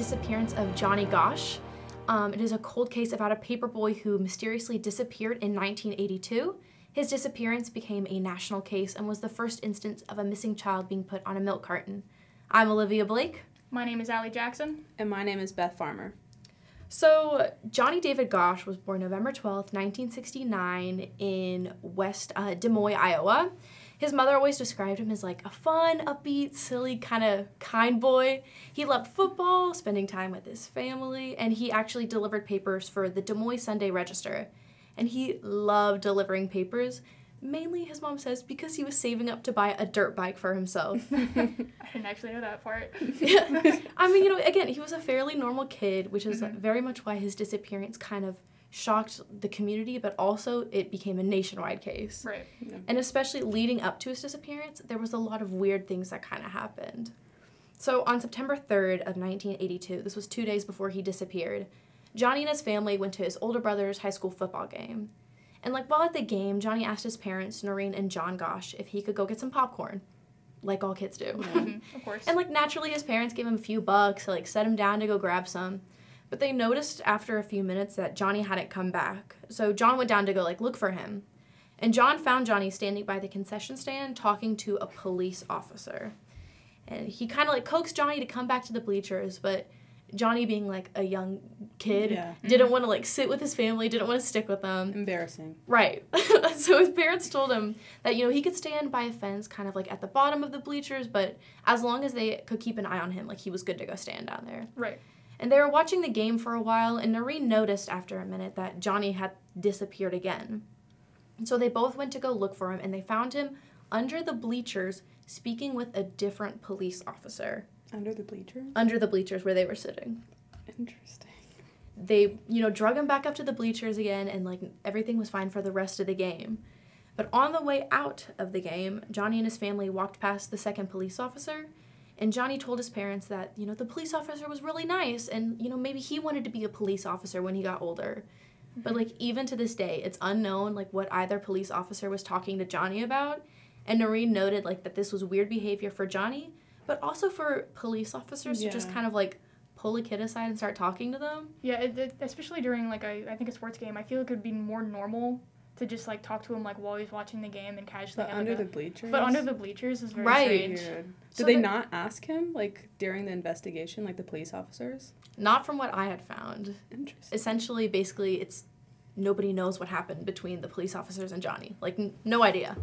talking about the disappearance of Johnny Gosch. Um, it is a cold case about a paperboy who mysteriously disappeared in 1982. His disappearance became a national case and was the first instance of a missing child being put on a milk carton. I'm Olivia Blake. My name is Allie Jackson. And my name is Beth Farmer. So, Johnny David Gosch was born November 12th, 1969, in West uh, Des Moines, Iowa. His mother always described him as like a fun, upbeat, silly, kind of kind boy. He loved football, spending time with his family, and he actually delivered papers for the Des Moines Sunday Register. And he loved delivering papers. Mainly, his mom says, because he was saving up to buy a dirt bike for himself. I didn't actually know that part. yeah. I mean, you know, again, he was a fairly normal kid, which is mm-hmm. very much why his disappearance kind of shocked the community, but also it became a nationwide case. Right. And especially leading up to his disappearance, there was a lot of weird things that kind of happened. So on September 3rd of 1982, this was two days before he disappeared, Johnny and his family went to his older brother's high school football game. And like while at the game, Johnny asked his parents, Noreen and John Gosch, if he could go get some popcorn, like all kids do. Of course. And like naturally, his parents gave him a few bucks, to like set him down to go grab some. But they noticed after a few minutes that Johnny hadn't come back. So John went down to go like look for him. And John found Johnny standing by the concession stand talking to a police officer. And he kind of like coaxed Johnny to come back to the bleachers, but Johnny being like a young kid Yeah. didn't want to like sit with his family, didn't want to stick with them. Embarrassing. Right. so his parents told him that, you know, he could stand by a fence kind of like at the bottom of the bleachers, but as long as they could keep an eye on him, like he was good to go stand down there. right. And they were watching the game for a while, and Noreen noticed after a minute that Johnny had disappeared again. And so they both went to go look for him, and they found him under the bleachers speaking with a different police officer Under the bleachers? under the bleachers where they were sitting Interesting. they you know drug him back up to the bleachers again and like everything was fine for the rest of the game but on the way out of the game johnny and his family walked past the second police officer and johnny told his parents that you know the police officer was really nice and you know maybe he wanted to be a police officer when he got older. But like even to this day it's unknown like what either police officer was talking to johnny about. And noreen noted like that this was weird behavior for johnny but also for police officers to just kind of like pull a kid aside and start talking to them. Yeah, it, it, especially during like a, I think a sports game, I feel like it would be more normal to just like talk to him like while he's watching the game and casually. But under like, the bleachers? but under the bleachers is very Right. strange. Weird. Did So they the- not ask him, like, during the investigation, like the police officers? Not from what I had found. Interesting. Essentially, basically, it's nobody knows what happened between the police officers and Johnny. Like, n- no idea.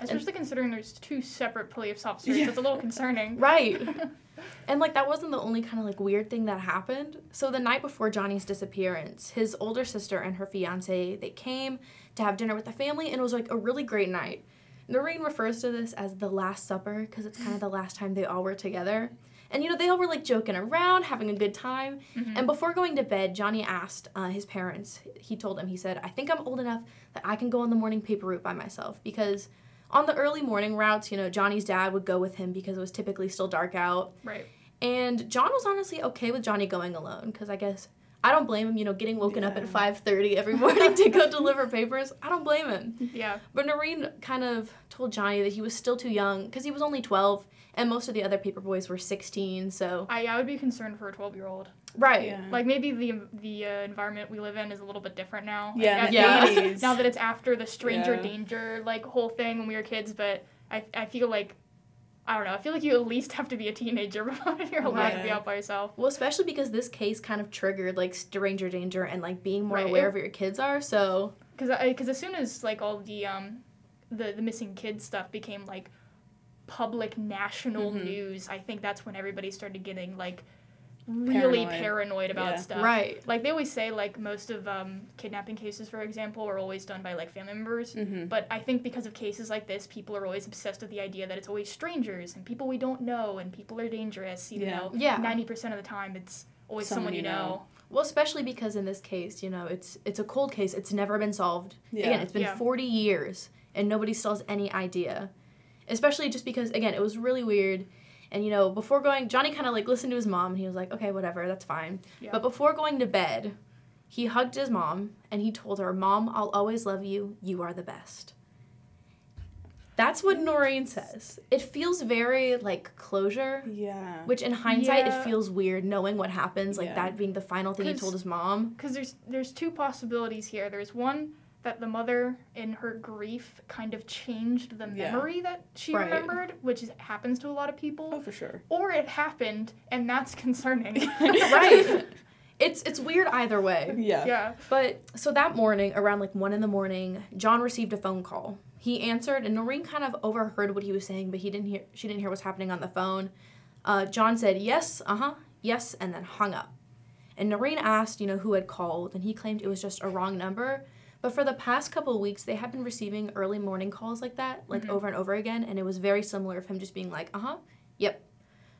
Especially considering there's two separate police officers, Yeah. it's a little concerning. Right. and, like, that wasn't the only kind of, like, weird thing that happened. So, the night before Johnny's disappearance, his older sister and her fiance, they came to have dinner with the family, and it was, like, a really great night. Noreen refers to this as the Last Supper because it's kind of the last time they all were together. And, you know, they all were, like, joking around, having a good time. Mhm. And before going to bed, Johnny asked uh, his parents, he told them, he said, I think I'm old enough that I can go on the morning paper route by myself because on the early morning routes, you know, Johnny's dad would go with him because it was typically still dark out. Right. And John was honestly okay with Johnny going alone because I guess I don't blame him, you know, getting woken up at Yeah. 5:30 every morning to go deliver papers. I don't blame him. Yeah. But Noreen kind of told Johnny that he was still too young because he was only 12 and most of the other paper boys were 16, so I, I would be concerned for a 12 year old. Right. Yeah. Like maybe the the uh, environment we live in is a little bit different now. Yeah, Like, in the now- 80s. Now that it's after the stranger Yeah. danger like whole thing when we were kids, but I I feel like I don't know. I feel like you at least have to be a teenager before you're allowed to be out by yourself. Well, especially because this case kind of triggered like stranger danger and like being more Right. aware of where your kids are. So Because because as soon as like all the um the the missing kids stuff became like public national Mhm. news, I think that's when everybody started getting like really Paranoid. paranoid, about Yeah. stuff. right, Like they always say, like most of um, kidnapping cases, for example, are always done by like family members. Mm-hmm. But I think because of cases like this, people are always obsessed with the idea that it's always strangers and people we don't know and people are dangerous, You Yeah. though Yeah. ninety percent of the time it's always someone, Someone you you know. know. well, especially because in this case, you know, it's it's a cold case. It's never been solved. Yeah. Again, it's been Yeah. forty years and nobody still has any idea. Especially just because again, it was really weird. And you know, before going, Johnny kind of like listened to his mom, and he was like, "Okay, whatever, that's fine." Yeah. But before going to bed, he hugged his mom and he told her, "Mom, I'll always love you. You are the best." That's what Noreen says. It feels very like closure, Yeah. which in hindsight Yeah. it feels weird knowing what happens, like Yeah. that being the final thing he told his mom. Because there's there's two possibilities here. There's one that the mother, in her grief, kind of changed the Yeah. memory that she Right. remembered, which is, happens to a lot of people. Oh, for sure. Or it happened, and that's concerning. right. It's it's weird either way. Yeah. Yeah. But so that morning, around like one in the morning, John received a phone call. He answered, and Noreen kind of overheard what he was saying, but he didn't hear. She didn't hear what's happening on the phone. Uh, John said yes, uh huh, yes, and then hung up. And Noreen asked, you know, who had called, and he claimed it was just a wrong number. But for the past couple weeks, they had been receiving early morning calls like that, like Mhm. over and over again, and it was very similar of him just being like, uh huh, yep.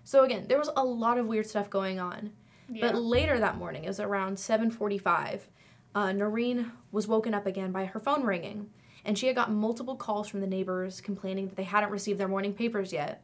So again, there was a lot of weird stuff going on. Yeah. But later that morning, it was around 7:45, uh, Noreen was woken up again by her phone ringing, and she had gotten multiple calls from the neighbors complaining that they hadn't received their morning papers yet.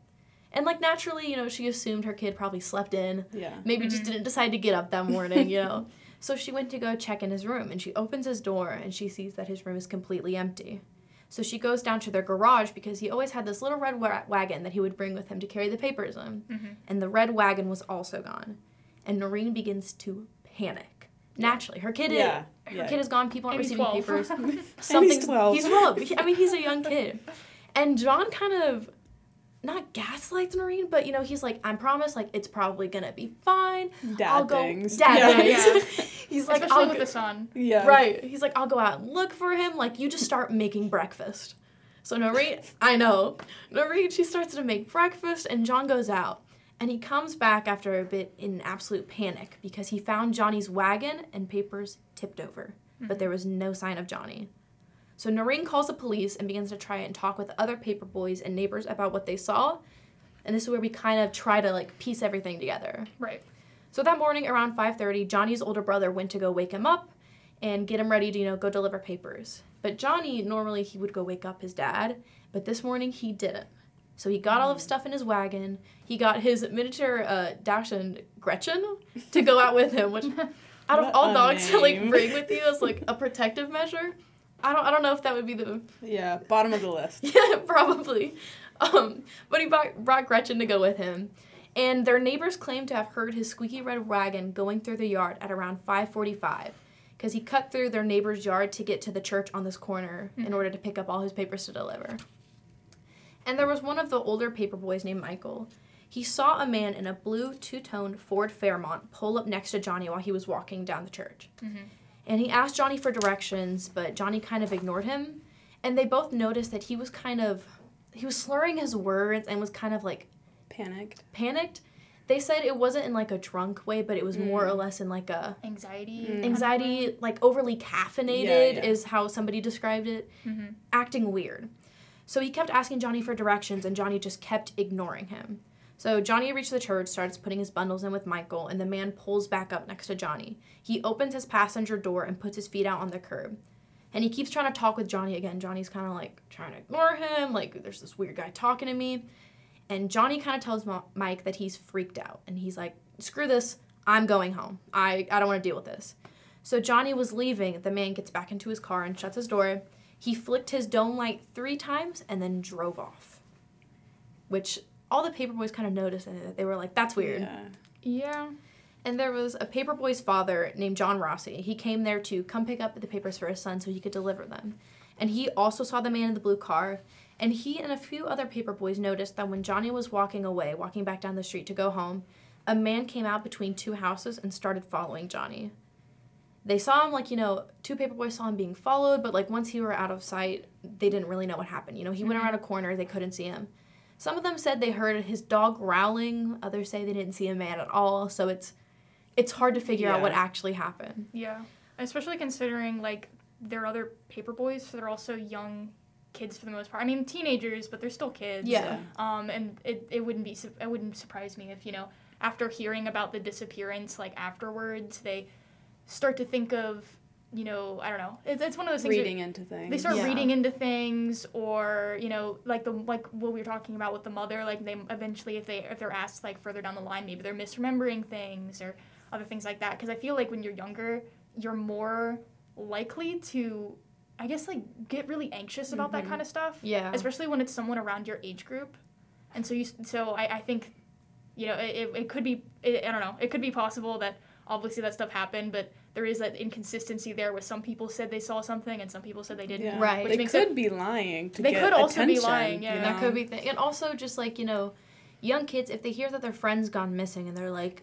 And like naturally, you know, she assumed her kid probably slept in, Yeah. maybe just Mhm. didn't decide to get up that morning, you know. So she went to go check in his room, and she opens his door, and she sees that his room is completely empty. So she goes down to their garage because he always had this little red wa- wagon that he would bring with him to carry the papers in Mhm. and the red wagon was also gone. And Noreen begins to panic. Naturally, her kid Yeah, is, her yeah. kid is gone. People aren't receiving 12. papers. he's Something's 12. He's twelve. I mean, he's a young kid. And John kind of not gaslights Noreen, but you know, he's like, "I promise, like it's probably gonna be fine. Dad I'll go." things. Dad yeah. things. he's like, Especially "I'll with go- the son. yeah. Right. He's like, I'll go out and look for him. Like, you just start making breakfast. So Noreen, I know. Noreen, she starts to make breakfast, and John goes out. And he comes back after a bit in absolute panic because he found Johnny's wagon and papers tipped over. But mm-hmm. there was no sign of Johnny. So Noreen calls the police and begins to try and talk with other paper boys and neighbors about what they saw. And this is where we kind of try to like piece everything together. Right. So that morning around 5:30, Johnny's older brother went to go wake him up and get him ready to, you know, go deliver papers. But Johnny normally he would go wake up his dad, but this morning he didn't. So he got all of his stuff in his wagon. He got his miniature uh, Dachshund Gretchen to go out with him, which out of all a dogs to like bring with you as like a protective measure, I don't I don't know if that would be the Yeah. Bottom of the list. yeah, probably. Um, but he brought, brought Gretchen to go with him. And their neighbors claim to have heard his squeaky red wagon going through the yard at around 5:45 because he cut through their neighbor's yard to get to the church on this corner in order to pick up all his papers to deliver. And there was one of the older paper boys named Michael. He saw a man in a blue two-tone Ford Fairmont pull up next to Johnny while he was walking down the church. Mhm. And he asked Johnny for directions, but Johnny kind of ignored him. And they both noticed that he was kind of he was slurring his words and was kind of like Panicked. panicked. They said it wasn't in like a drunk way, but it was more or Mm. less in like a Anxiety. Mm. kind of anxiety, like overly caffeinated Yeah, yeah. is how somebody described it, way. Mhm. acting weird. So he kept asking Johnny for directions and Johnny just kept ignoring him. So Johnny reached the church, starts putting his bundles in with Michael, and the man pulls back up next to Johnny. He opens his passenger door and puts his feet out on the curb. And he keeps trying to talk with Johnny again. Johnny's kind of like trying to ignore him, like there's this weird guy talking to me. And Johnny kind of tells Mike that he's freaked out. And he's like, screw this, I'm going home. I, I don't want to deal with this. So Johnny was leaving. The man gets back into his car and shuts his door. He flicked his dome light three times and then drove off. Which all the paperboys kind of noticed and they were like, that's weird. Yeah. Yeah. And there was a paperboy's father named John Rossi. He came there to come pick up the papers for his son so he could deliver them. And he also saw the man in the blue car. And he and a few other paperboys noticed that when Johnny was walking away, walking back down the street to go home, a man came out between two houses and started following Johnny. They saw him, like, you know, two paperboys saw him being followed, but, like, once he were out of sight, they didn't really know what happened. You know, he went Mhm. around a corner, they couldn't see him. Some of them said they heard his dog growling, others say they didn't see a man at all, so it's it's hard to figure out what actually happened. Yeah. Especially considering like they're other paper boys, so they're also young kids for the most part. I mean, teenagers, but they're still kids. Yeah. Um, and it, it wouldn't be it wouldn't surprise me if you know after hearing about the disappearance, like afterwards, they start to think of you know I don't know. It's, it's one of those things. Reading into things. They start Yeah. reading into things, or you know, like the like what we were talking about with the mother. Like they eventually, if they if they're asked like further down the line, maybe they're misremembering things or other things like that. Because I feel like when you're younger, you're more likely to I guess like get really anxious about that Mhm. kind of stuff. Yeah. Especially when it's someone around your age group, and so you so I, I think, you know, it, it, it could be it, I don't know it could be possible that obviously that stuff happened, but there is that inconsistency there where some people said they saw something and some people said they didn't. Yeah. Right. Which They makes could it be lying to They get could also be lying, yeah. you That could be thing. And also just like, you know, young kids, if they hear that their friend's gone missing and they're like,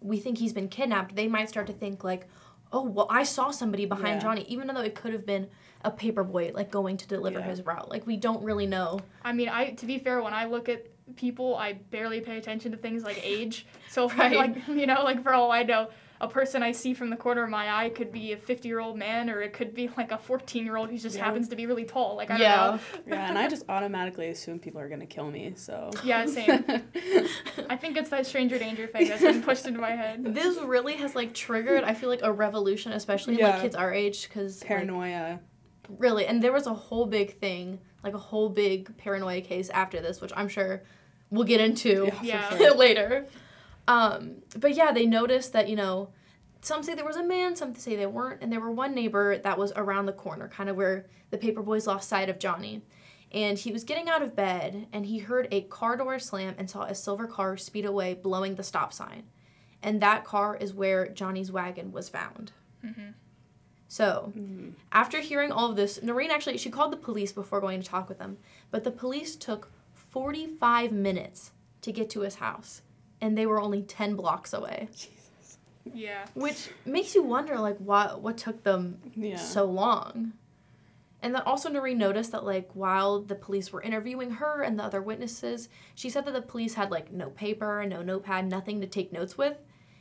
we think he's been kidnapped, they might start to think like, oh, well, I saw somebody behind Yeah. Johnny, even though it could have been a paper boy like going to deliver Yeah. his route. Like we don't really know. I mean, I to be fair, when I look at people, I barely pay attention to things like age. So Right. like you know, like for all I know, a person I see from the corner of my eye could be a 50 year old man, or it could be like a 14 year old who just Yeah. happens to be really tall. Like I Yeah. don't know. Yeah, and I just automatically assume people are gonna kill me. So Yeah, same. I think it's that stranger danger thing that's been pushed into my head. This really has like triggered, I feel like, a revolution, especially in like kids our age, because Paranoia. really, and there was a whole big thing, like a whole big paranoia case after this, which I'm sure we'll get into. for Yeah. sure. later. Um, but yeah, they noticed that, you know, some say there was a man, some say they weren't, and there were one neighbor that was around the corner, kind of where the paper boys lost sight of Johnny. And he was getting out of bed and he heard a car door slam and saw a silver car speed away, blowing the stop sign. And that car is where Johnny's wagon was found. Mhm. So, Mhm. after hearing all of this, Noreen actually she called the police before going to talk with them, but the police took 45 minutes to get to his house, and they were only 10 blocks away, Jesus. Yeah. which makes you wonder like what what took them Yeah. so long. And then also Noreen noticed that like while the police were interviewing her and the other witnesses, she said that the police had like no paper, no notepad, nothing to take notes with.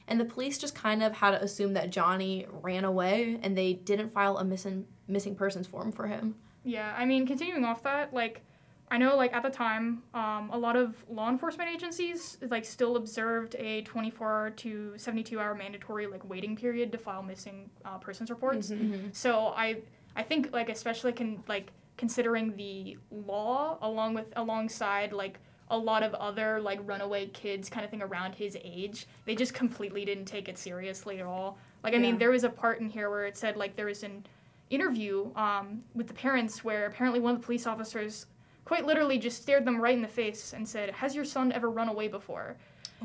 And the police just kind of had to assume that Johnny ran away and they didn't file a missing missing persons form for him. Yeah, I mean, continuing off that, like, I know, like, at the time, um, a lot of law enforcement agencies, like, still observed a 24 to 72 hour mandatory, like, waiting period to file missing uh, persons reports. Mhm. So I, I think, like, especially can, like, considering the law along with, alongside, like, a lot of other, like, runaway kids kind of thing around his age, they just completely didn't take it seriously at all. Like, I mean, there was a part in here where it said, like, there was an interview um, with the parents where apparently one of the police officers quite literally just stared them right in the face and said, Has your son ever run away before?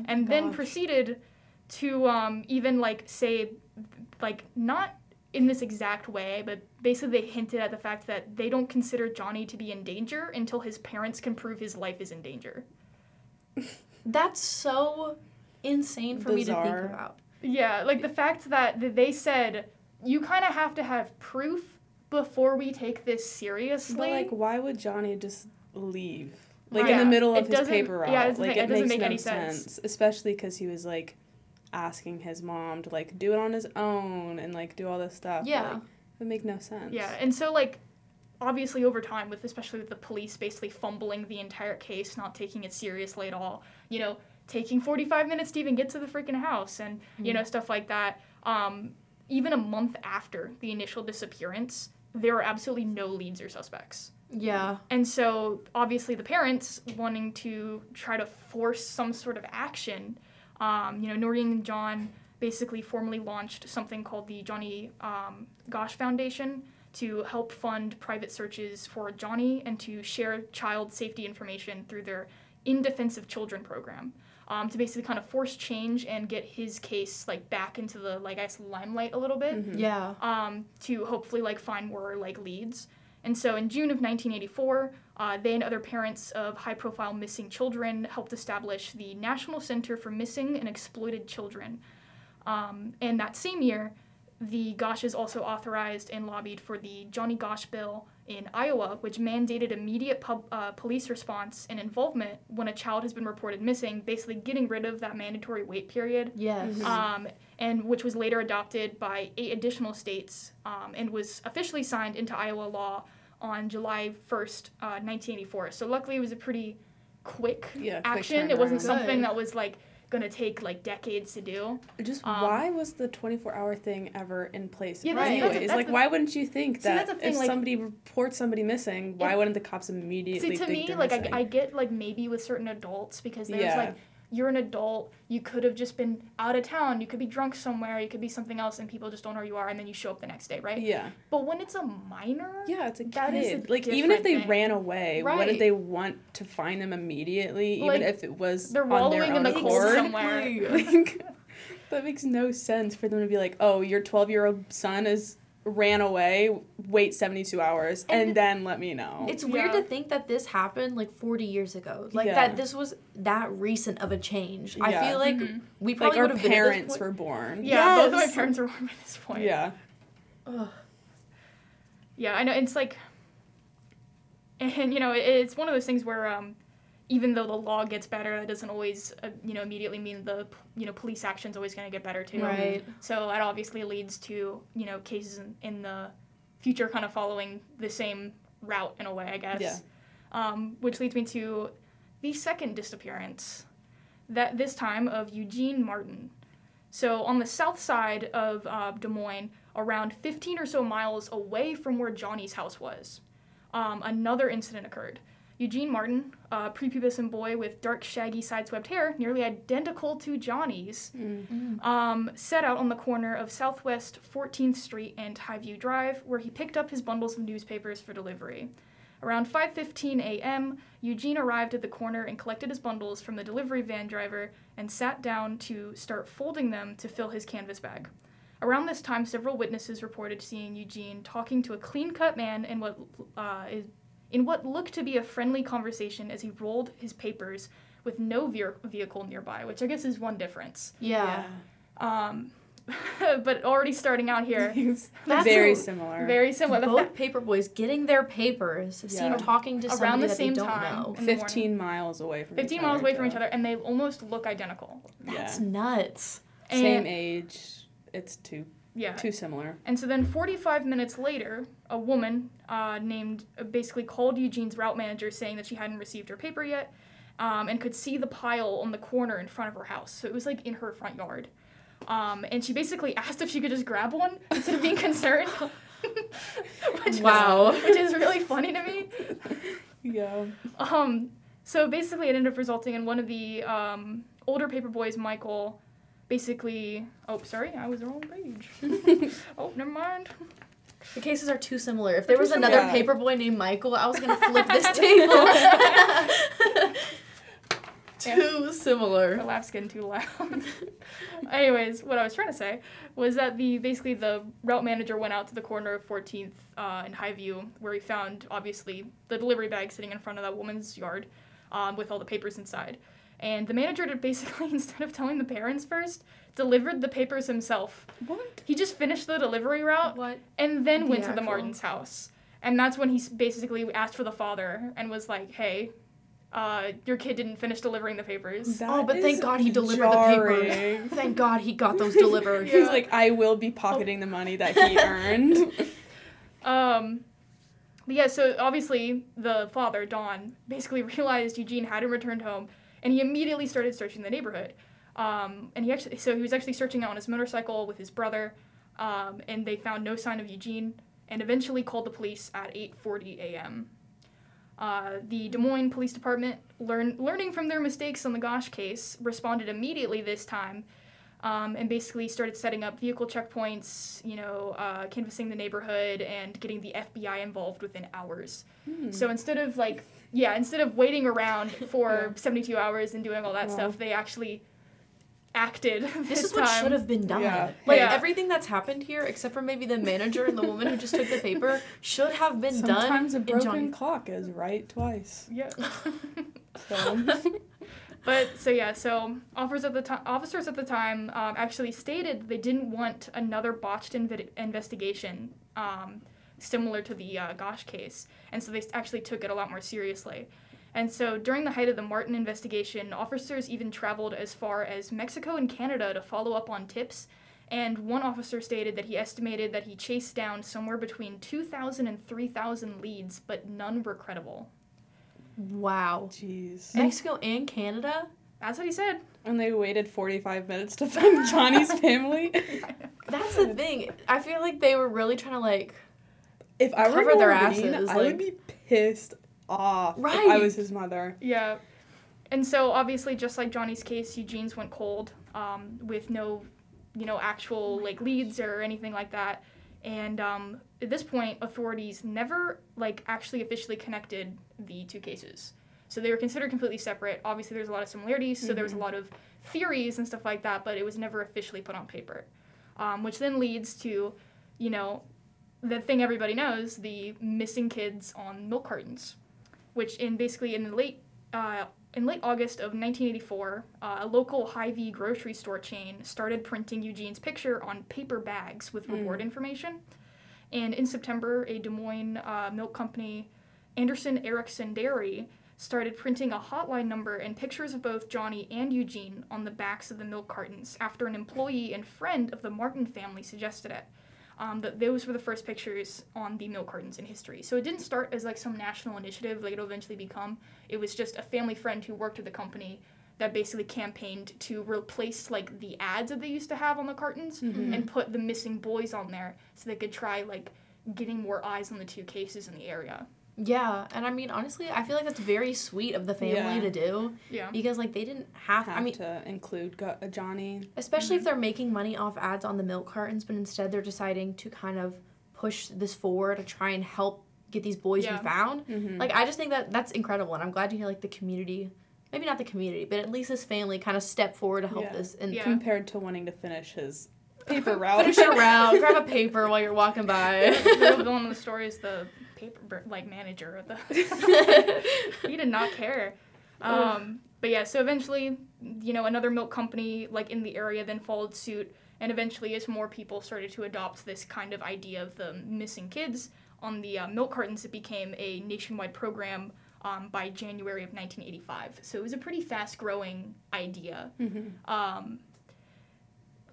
and then proceeded to um, even like say, like, not in this exact way, but basically they hinted at the fact that they don't consider Johnny to be in danger until his parents can prove his life is in danger. That's so insane for me to think about. Yeah, like the fact that that they said you kind of have to have proof before we take this seriously. But like, why would Johnny just leave? Like Right. in the Yeah, middle it of his paper route. yeah, it like make- it, it doesn't makes make no any sense. sense. Especially because he was like asking his mom to like do it on his own and like do all this stuff. Yeah. Like, it would make no sense. Yeah, and so like obviously over time with especially with the police basically fumbling the entire case, not taking it seriously at all, you know, taking 45 minutes to even get to the freaking house and you know stuff like that. Um even a month after the initial disappearance, there were absolutely no leads or suspects. Yeah. And so, obviously, the parents wanting to try to force some sort of action, um, you know, Noreen and John basically formally launched something called the Johnny um, Gosch Foundation to help fund private searches for Johnny and to share child safety information through their In Defense of Children program. Um, to basically kind of force change and get his case like back into the like I guess limelight a little bit Mhm. Yeah. um, to hopefully like find more like leads. And so in June of 1984, uh, they and other parents of high-profile missing children helped establish the National Center for Missing and Exploited Children. Um, and that same year, the Gosches also authorized and lobbied for the Johnny Gosch bill in Iowa, which mandated immediate pub, uh, police response and involvement when a child has been reported missing, basically getting rid of that mandatory wait period Yes. Mhm. um, and which was later adopted by eight additional states um, and was officially signed into Iowa law on July 1st, uh, 1984. So luckily, it was a pretty quick Yeah, quick action. It wasn't turnaround. something that was like gonna take like decades to do. Just Um, why was the 24 hour thing ever in place? Yeah, that's- anyways, that's a- that's like a- why wouldn't you think that the thing, if like- somebody reports somebody missing, why wouldn't the cops immediately See, to me, like I. I get like maybe with certain adults because there's Yeah. like you're an adult. You could have just been out of town. You could be drunk somewhere. You could be something else, and people just don't know who you are. And then you show up the next day, right? Yeah. But when it's a minor, Yeah, it's a That is a kid. like even if they thing. ran away, Right. wouldn't they want to find them immediately, Like, even if it was they're wallowing in the cold somewhere. Like, that makes no sense for them to be like, "Oh, your 12-year-old son is ran away. Wait 72 hours and, And then let me know." It's weird Yeah. to think that this happened like 40 years ago. Like Yeah. that this was that recent of a change. I feel like Mhm. we like probably our would have been at this parents point- were born. yeah, both of my parents are born by this point. Yeah. Ugh. Yeah, I know. It's like, and you know, it's one of those things where, um, even though the law gets better, that doesn't always, uh, you know, immediately mean the, you know, police action's always going to get better too. Right. So that obviously leads to, you know, cases in, in the future kind of following the same route in a way, I guess. Yeah. Um, which leads me to the second disappearance, that this time of Eugene Martin. So on the south side of uh, Des Moines, around 15 or so miles away from where Johnny's house was, um, another incident occurred. Eugene Martin, a prepubescent boy with dark, shaggy, sideswept hair, nearly identical to Johnny's, Mm. um, set out on the corner of Southwest 14th Street and Highview Drive, where he picked up his bundles of newspapers for delivery. Around 5:15 a.m., Eugene arrived at the corner and collected his bundles from the delivery van driver and sat down to start folding them to fill his canvas bag. Around this time, several witnesses reported seeing Eugene talking to a clean-cut man in what uh, is in what looked to be a friendly conversation as he rolled his papers with no ve- vehicle nearby, which I guess is one difference. Yeah. Um, but already starting out here, That's very a- similar. very similar. Both fa- paper boys getting their papers, seen Yeah. talking to Around the that same they don't time. know. in the morning. 15 miles away from 15 each miles other, away from each other, and they almost look identical. That's Yeah. nuts. Same age. It's too Yeah. too similar. And so then 45 minutes later, a woman uh, named uh, basically called Eugene's route manager saying that she hadn't received her paper yet um, and could see the pile on the corner in front of her house. So it was like in her front yard. Um, and she basically asked if she could just grab one instead of being concerned. which Wow. Is, which is really funny to me. Yeah. Um, so basically, it ended up resulting in one of the um, older paper boys, Michael, basically. Oh, sorry, I was the wrong page. oh, never mind. The cases are too similar. If there was another Yeah. paper boy named Michael, I was gonna flip this table. too The similar. laugh's getting too loud. Anyways, what I was trying to say was that the basically the route manager went out to the corner of 14th uh, and Highview, where he found obviously the delivery bag sitting in front of that woman's yard, um, with all the papers inside. And the manager did basically instead of telling the parents first, delivered the papers himself. What? He just finished the delivery route What? and then The went to the Martins' house. And that's when he basically asked for the father and was like, "Hey, uh, your kid didn't finish delivering the papers." oh, but thank God he delivered the papers. Thank God he got those delivered. He's like, I will be pocketing the money that he earned. Um, but yeah, so obviously the father, Don, basically realized Eugene hadn't returned home, and he immediately started searching the neighborhood. Um, and he actually, so he was actually searching out on his motorcycle with his brother, um, and they found no sign of Eugene, and eventually called the police at 8:40 a.m. Uh, the Des Moines Police Department, learn, learning from their mistakes on the Gosch case, responded immediately this time um, and basically started setting up vehicle checkpoints, you know, uh, canvassing the neighborhood and getting the FBI involved within hours. Hmm. So instead of like, yeah, instead of waiting around for Yeah. 72 hours and doing all that Wow. stuff, they actually acted. This This, is what time. should have been done. Yeah. Like Yeah. everything that's happened here, except for maybe the manager and the woman who just took the paper, should have been Sometimes a done. in broken Johnny- clock is right twice. Yeah. So But so yeah, so officers at the time, officers at the time um, actually stated they didn't want another botched inve- investigation um, similar to the uh, Gosch case, and so they actually took it a lot more seriously. And so during the height of the Martin investigation, officers even traveled as far as Mexico and Canada to follow up on tips. And one officer stated that he estimated that he chased down somewhere between 2,000 and 3,000 leads, but none were credible. Wow. jeez. Mexico and Canada? That's what he said. And they waited 45 minutes to find Johnny's family. That's the thing. I feel like they were really trying to like If I were Cover their Maureen, asses, I like- would be pissed off if I was his mother. Yeah. and so obviously, just like Johnny's case, Eugene's went cold um, with no, you know, actual like leads or anything like that. And um, at this point, authorities never like actually officially connected the two cases. So they were considered completely separate. Obviously, there's a lot of similarities, so there was a lot of theories and stuff like that, but it was never officially put on paper. Um, which then leads to, you know, the thing everybody knows the missing kids on milk cartons, which in basically in late uh, in late August of 1984, uh, a local Hy-Vee grocery store chain started printing Eugene's picture on paper bags with reward information. And in September, a Des Moines uh, milk company, Anderson Erickson Dairy, started printing a hotline number and pictures of both Johnny and Eugene on the backs of the milk cartons after an employee and friend of the Martin family suggested it. Um, that those were the first pictures on the milk cartons in history. So it didn't start as like some national initiative like it'll eventually become. It was just a family friend who worked at the company that basically campaigned to replace like the ads that they used to have on the cartons and put the missing boys on there so they could try like getting more eyes on the two cases in the area. Yeah, and I mean honestly, I feel like that's very sweet of the family Yeah. to do Yeah. because like they didn't have. Have I mean, to include Go- uh, Johnny. especially if they're making money off ads on the milk cartons, but instead they're deciding to kind of push this forward to try and help get these boys Yeah. be found. Mm-hmm. Like I just think that that's incredible, and I'm glad to hear like the community, maybe not the community, but at least this family kind of step forward to help Yeah. this and Yeah. Compared to wanting to finish his paper route. finish your route, grab a paper while you're walking by. the real villain of the story is the paper like manager of the. he did not care. Um, but yeah, so eventually, you know, another milk company like in the area then followed suit, and eventually, as more people started to adopt this kind of idea of the missing kids on the uh, milk cartons, it became a nationwide program. Um, by January of 1985, so it was a pretty fast-growing idea. Um,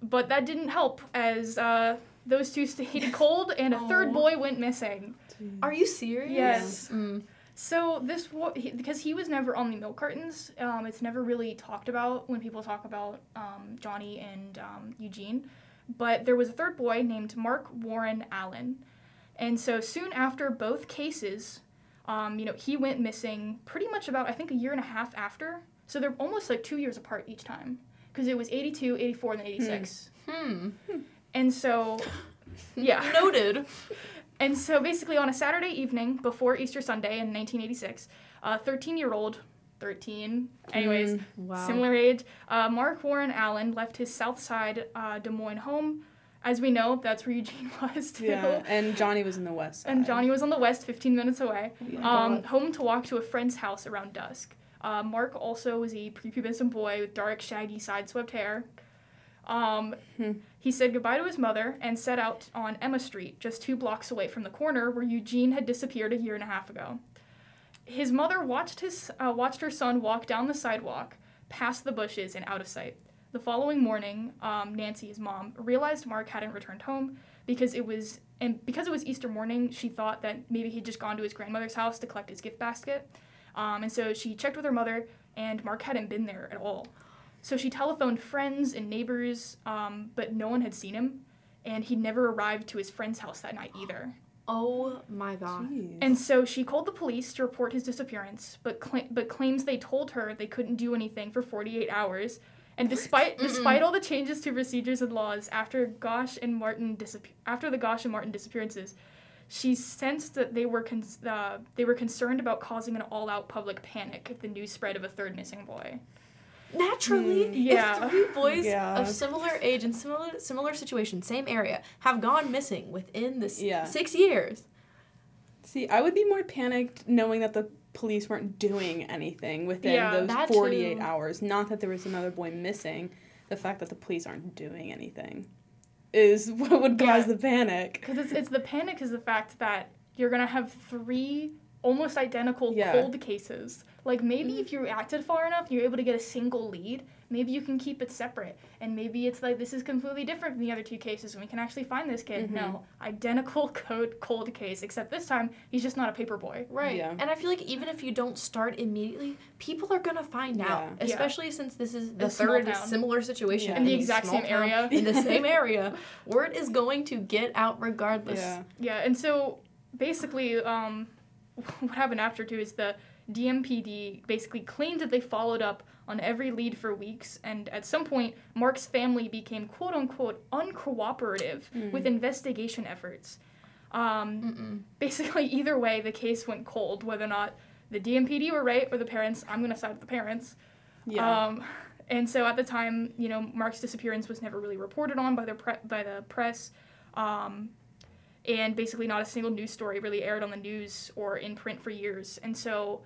but that didn't help as uh, those two stayed cold and a third boy went missing. Are you serious? Yes. Mm. So this wa- he, because he was never on the milk cartons. Um, it's never really talked about when people talk about um, Johnny and um, Eugene. But there was a third boy named Mark Warren Allen, and so soon after both cases, um, you know, he went missing pretty much about I think a year and a half after. So they're almost like two years apart each time because it was 82, 84, and then 86. Hmm. And so, yeah. Noted. And so basically, on a Saturday evening before Easter Sunday in 1986, a 13 year old, 13, anyways, Mm. Wow. similar age, uh, Mark Warren Allen left his South Side uh, Des Moines home. As we know, that's where Eugene was too. Yeah, and Johnny was in the west side. And Johnny was on the west, 15 minutes away, Yeah. um, home to walk to a friend's house around dusk. Uh, Mark also was a prepubescent boy with dark, shaggy, side-swept hair. Um, Hmm. He said goodbye to his mother and set out on Emma Street, just two blocks away from the corner where Eugene had disappeared a year and a half ago. His mother watched his uh, watched her son walk down the sidewalk, past the bushes, and out of sight. The following morning, um, Nancy, his mom, realized Mark hadn't returned home because it was and because it was Easter morning. She thought that maybe he'd just gone to his grandmother's house to collect his gift basket, um, and so she checked with her mother, and Mark hadn't been there at all. So she telephoned friends and neighbors, um, but no one had seen him, and he never arrived to his friend's house that night either. Oh my god. Jeez. And so she called the police to report his disappearance, but cla- but claims they told her they couldn't do anything for 48 hours. And despite despite all the changes to procedures and laws after Gosch and Martin disappear after the Gosch and Martin disappearances, she sensed that they were con- uh, they were concerned about causing an all-out public panic if the news spread of a third missing boy. Naturally, Mm. Yeah. if three boys Yeah. of similar age and similar similar situation, same area, have gone missing within this Yeah. six years. See, I would be more panicked knowing that the police weren't doing anything within those 48 too. hours. Not that there was another boy missing. The fact that the police aren't doing anything is what would cause the panic. Because it's, it's the panic is the fact that you're gonna have three almost identical cold cases. Like maybe if you acted far enough, you're able to get a single lead. Maybe you can keep it separate, and maybe it's like this is completely different from the other two cases, and we can actually find this kid. No, identical code cold case, except this time he's just not a paper boy. Right. Yeah. And I feel like even if you don't start immediately, people are gonna find out. Yeah. Yeah. Especially since this is the A third town. similar situation Yeah. In the exact same area. In the same area. Word is going to get out regardless. Yeah. Yeah, and so basically, um, what happened after too is the DMPD basically claimed that they followed up on every lead for weeks, and at some point, Mark's family became quote unquote uncooperative with investigation efforts. Um, basically, either way, the case went cold, whether or not the DMPD were right or the parents. I'm going to side with the parents. Yeah. Um, and so at the time, you know, Mark's disappearance was never really reported on by the pre- by the press, um, and basically not a single news story really aired on the news or in print for years. And so,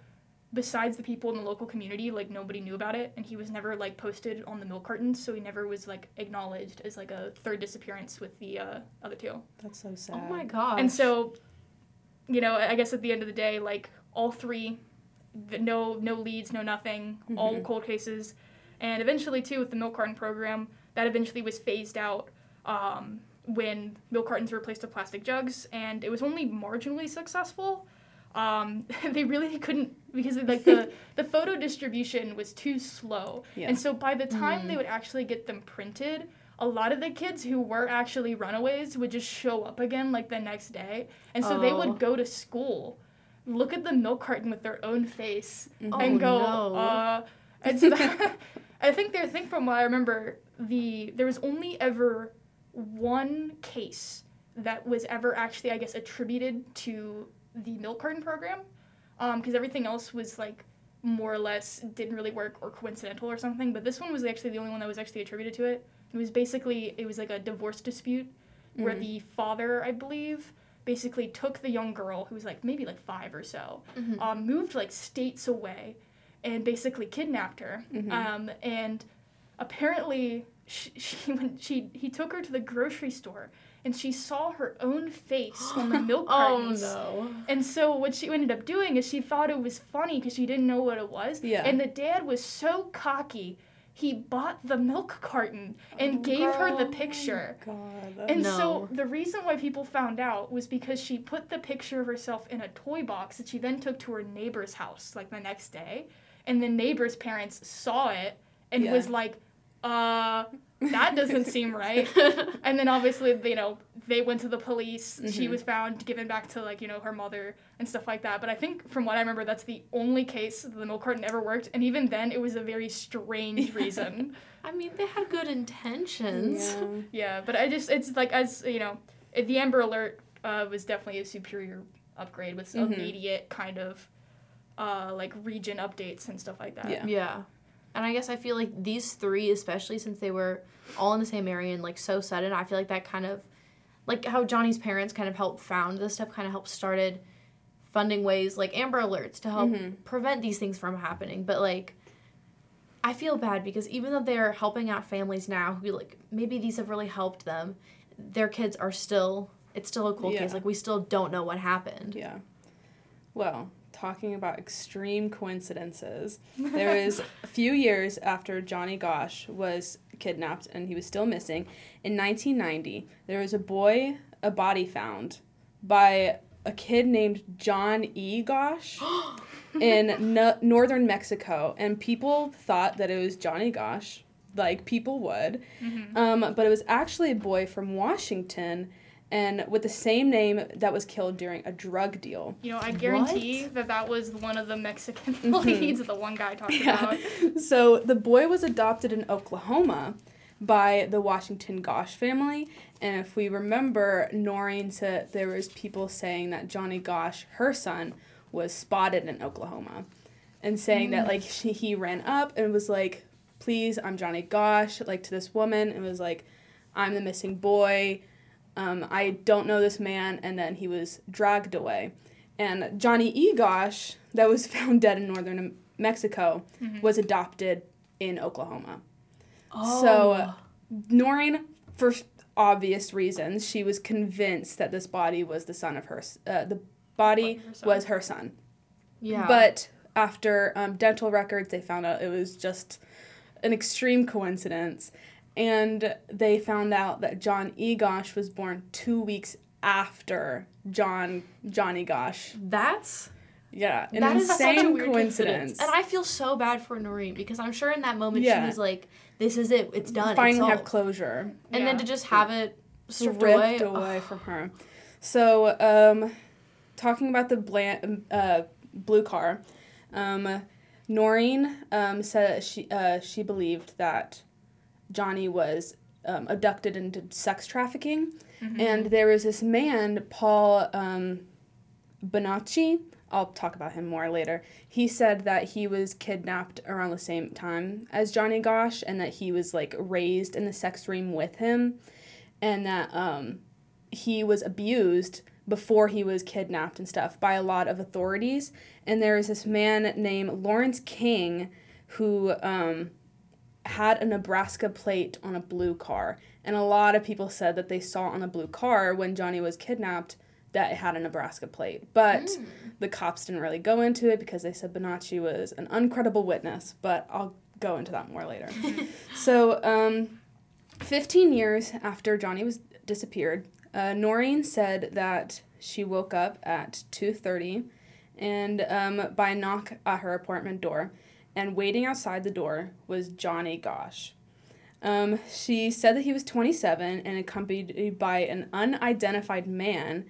besides the people in the local community, like nobody knew about it, and he was never like posted on the milk cartons, so he never was like acknowledged as like a third disappearance with the uh, other two. That's so sad. Oh my god. And so, you know, I guess at the end of the day, like all three, the, no no leads, no nothing, all Mhm. cold cases, and eventually too with the milk carton program, that eventually was phased out um, when milk cartons were replaced with plastic jugs, and it was only marginally successful. Um, they really couldn't because like the the photo distribution was too slow, Yeah. and so by the time Mhm. they would actually get them printed, a lot of the kids who were actually runaways would just show up again like the next day. And so they Oh. would go to school, look at the milk carton with their own face, Mhm. and Oh, go, no. uh, and so that, I think there, I think from what I remember, the there was only ever one case that was ever actually, I guess, attributed to the milk carton program, because everything else was like more or less didn't really work or coincidental or something. But this one was actually the only one that was actually attributed to it. It was basically it was like a divorce dispute where Mhm. the father, I believe, basically took the young girl who was like maybe like five or so, Mhm. um, moved like states away, and basically kidnapped her. Mhm. Um, and apparently she, she when she he took her to the grocery store and she saw her own face on the milk cartons. oh no. And so what she ended up doing is she thought it was funny because she didn't know what it was. Yeah. And the dad was so cocky, he bought the milk carton and Oh, gave her the picture. God. And No. so the reason why people found out was because she put the picture of herself in a toy box that she then took to her neighbor's house like the next day. And the neighbor's parents saw it and Yeah. was like, uh, that doesn't seem right. And then obviously, you know, they went to the police. She Mhm. was found, given back to like, you know, her mother and stuff like that. But I think from what I remember, that's the only case that the milk carton ever worked. And even then, it was a very strange reason. I mean, they had good intentions. Yeah. yeah, but I just, it's like, as, you know, the Amber Alert uh, was definitely a superior upgrade with Mhm. immediate kind of uh, like region updates and stuff like that. Yeah. Yeah. And I guess I feel like these three, especially since they were all in the same area and like so sudden, I feel like that kind of like how Johnny's parents kind of helped found this stuff, kind of helped started funding ways like Amber Alerts to help Mhm. prevent these things from happening. But like I feel bad because even though they're helping out families now who like maybe these have really helped them, their kids are still it's still a cold Yeah. case. Like we still don't know what happened. Yeah. Well, talking about extreme coincidences, there was a few years after Johnny Gosch was kidnapped and he was still missing. In 1990, there was a boy, a body found by a kid named John E. Gosch in no- northern Mexico, and people thought that it was Johnny Gosch, like people would. Mhm. Um, but it was actually a boy from Washington and with the same name that was killed during a drug deal. You know, I guarantee that that was one of the Mexican Mhm. leads that the one guy talked about. So the boy was adopted in Oklahoma by the Washington Gosch family. And if we remember, Noreen said there was people saying that Johnny Gosch, her son, was spotted in Oklahoma. And saying that like she, he ran up and was like, please, I'm Johnny Gosch, like to this woman, and was like, I'm the missing boy. Um, I don't know this man, and then he was dragged away. And Johnny E. Gosch, that was found dead in northern Mexico, Mhm. was adopted in Oklahoma. Oh. So Noreen, for obvious reasons, she was convinced that this body was the son of her. Uh, the body Her was her son. yeah. But after um, dental records, they found out it was just an extreme coincidence. And they found out that John E. Gosch was born two weeks after John Johnny Gosch. that's Yeah, an That is such a weird coincidence. And I feel so bad for Noreen because I'm sure in that moment Yeah. she was like, "This is it. It's done. Finally it's have solved." closure. And then to just have it stripped ripped away. away, from her. So, um, talking about the bland, uh, blue car, Um, Noreen um, said she uh, she believed that Johnny was um, abducted into sex trafficking, Mm-hmm. and there was this man Paul um, Bonacci. I'll talk about him more later. He said that he was kidnapped around the same time as Johnny Gosch, and that he was like raised in the sex dream with him, and that um, he was abused before he was kidnapped and stuff by a lot of authorities. And there is this man named Lawrence King who um, had a Nebraska plate on a blue car. And a lot of people said that they saw on the blue car when Johnny was kidnapped that it had a Nebraska plate. But the cops didn't really go into it because they said Bonacci was an uncredible witness. But I'll go into that more later. so, um, 15 years after Johnny was disappeared, uh, Noreen said that she woke up at 2.30 and um, by a knock at her apartment door and waiting outside the door was johnny gosch um, she said that he was 27 and accompanied by an unidentified man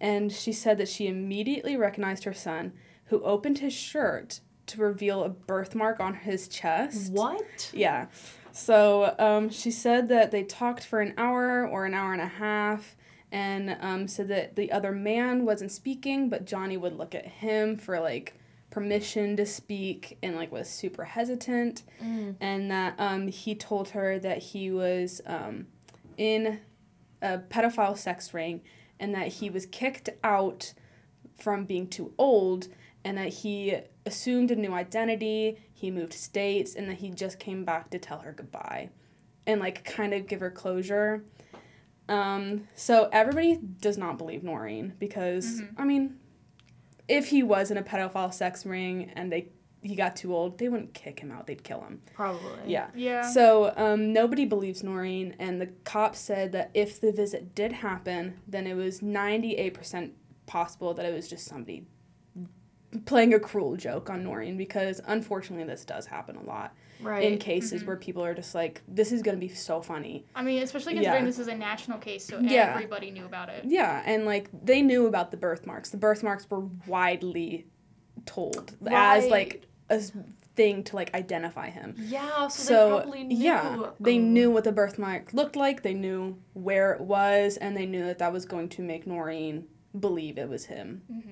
and she said that she immediately recognized her son who opened his shirt to reveal a birthmark on his chest What? yeah. So um, she said that they talked for an hour or an hour and a half and um, said that the other man wasn't speaking, but Johnny would look at him for like permission to speak and like was super hesitant. And that um, he told her that he was um, in a pedophile sex ring and that he was kicked out from being too old and that he assumed a new identity, he moved states, and that he just came back to tell her goodbye and like kind of give her closure. Um, so everybody does not believe Noreen because I mean, if he was in a pedophile sex ring and they he got too old, they wouldn't kick him out; they'd kill him. Probably. Yeah. Yeah. So um, nobody believes Noreen, and the cops said that if the visit did happen, then it was 98% possible that it was just somebody playing a cruel joke on Noreen because unfortunately this does happen a lot Right. in cases where mm-hmm. people are just like, this is going to be so funny. I mean, especially considering Yeah. this is a national case, so Yeah. everybody knew about it. Yeah, and like they knew about the birthmarks. The birthmarks were widely told as like a thing to like identify him. Yeah, so, so they probably knew. yeah they Oh. knew what the birthmark looked like they knew where it was and they knew that that was going to make noreen believe it was him mm-hmm.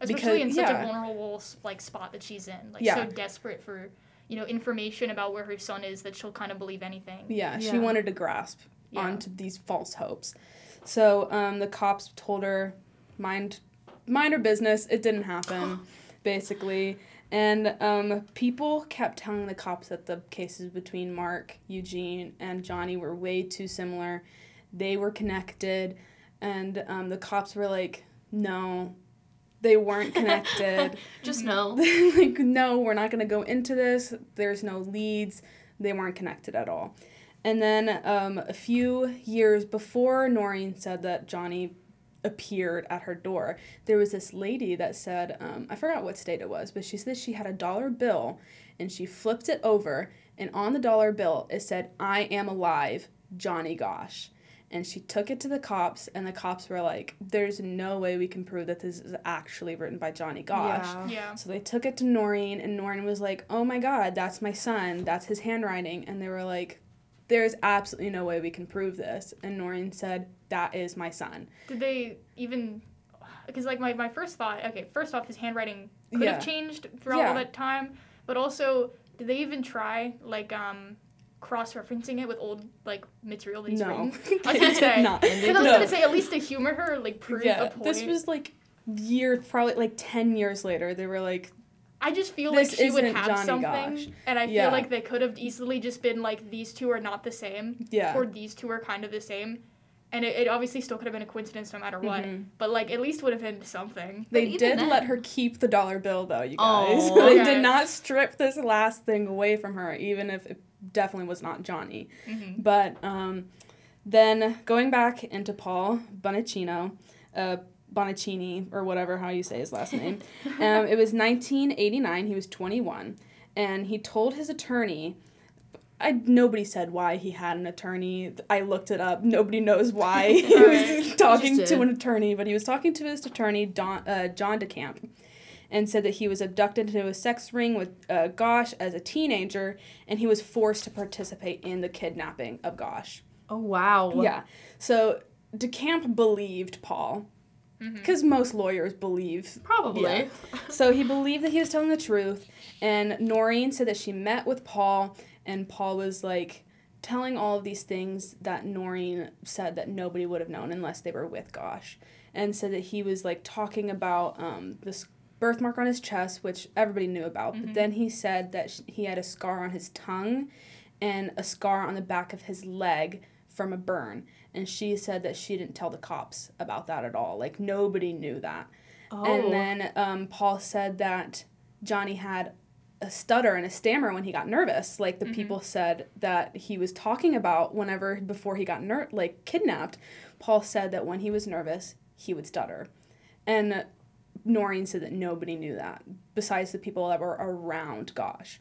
Especially in such yeah. a vulnerable like spot that she's in, like Yeah. so desperate for you know information about where her son is that she'll kind of believe anything. yeah, she wanted to grasp Yeah. onto these false hopes. So um, the cops told her mind mind her business. It didn't happen basically. And um, people kept telling the cops that the cases between mark eugene and johnny were way too similar. They were connected. And um, the cops were like no they weren't connected. Just no. like no we're not going to go into this. There's no leads. They weren't connected at all. And then um, a few years before noreen said that johnny appeared at her door there was this lady that said um, i forgot what state it was but she said she had a dollar bill and she flipped it over and on the dollar bill it said i am alive johnny gosch and she took it to the cops and the cops were like there's no way we can prove that this is actually written by johnny gosch Yeah. Yeah. so they took it to Noreen, and Noreen was like, "Oh my God, that's my son. That's his handwriting." And they were like, "There's absolutely no way we can prove this." And Noreen said, "That is my son." Did they even? Because like my, my first thought, okay, first off, his handwriting could Yeah. have changed throughout Yeah. all that time, but also, did they even try like um cross-referencing it with old like material that he's no, written? I was gonna say. not. I was No. gonna say at least to humor her, like prove yeah, a point. this was like year, probably like ten years later. They were like, I just feel like she would have Johnny something, Gosch. and I feel like they could have easily just been like these two are not the same, "Yeah, or these two are kind of the same, and it, it obviously still could have been a coincidence no matter what. Mhm. But like at least would have been something. They did then- let her keep the dollar bill though, you guys. Aw. they did not strip this last thing away from her, even if it definitely was not Johnny. Mhm. But um, then going back into Paul Bonaccino, uh, Bonaccini, or whatever how you say his last name, um, it was 1989. He was 21, and he told his attorney. I, nobody said why he had an attorney. I looked it up. Nobody knows why he was Alright. talking to an attorney, but he was talking to his attorney, Don, uh, John DeCamp. and said that he was abducted into a sex ring with uh, Gosch as a teenager, and he was forced to participate in the kidnapping of Gosch. Oh wow. Yeah. So DeCamp believed Paul, because most lawyers believe. Probably. Yeah. So he believed that he was telling the truth, and Noreen said that she met with Paul, and Paul was like telling all of these things that Noreen said that nobody would have known unless they were with Gosch, and said that he was like talking about um, this birthmark on his chest, which everybody knew about, but then he said that sh- he had a scar on his tongue and a scar on the back of his leg from a burn. And she said that she didn't tell the cops about that at all. Like, nobody knew that. Oh. And then um, Paul said that Johnny had a stutter and a stammer when he got nervous. Like the people said that he was talking about whenever before he got ner- like kidnapped. Paul said that when he was nervous, he would stutter. And Noreen said that nobody knew that besides the people that were around Gosch.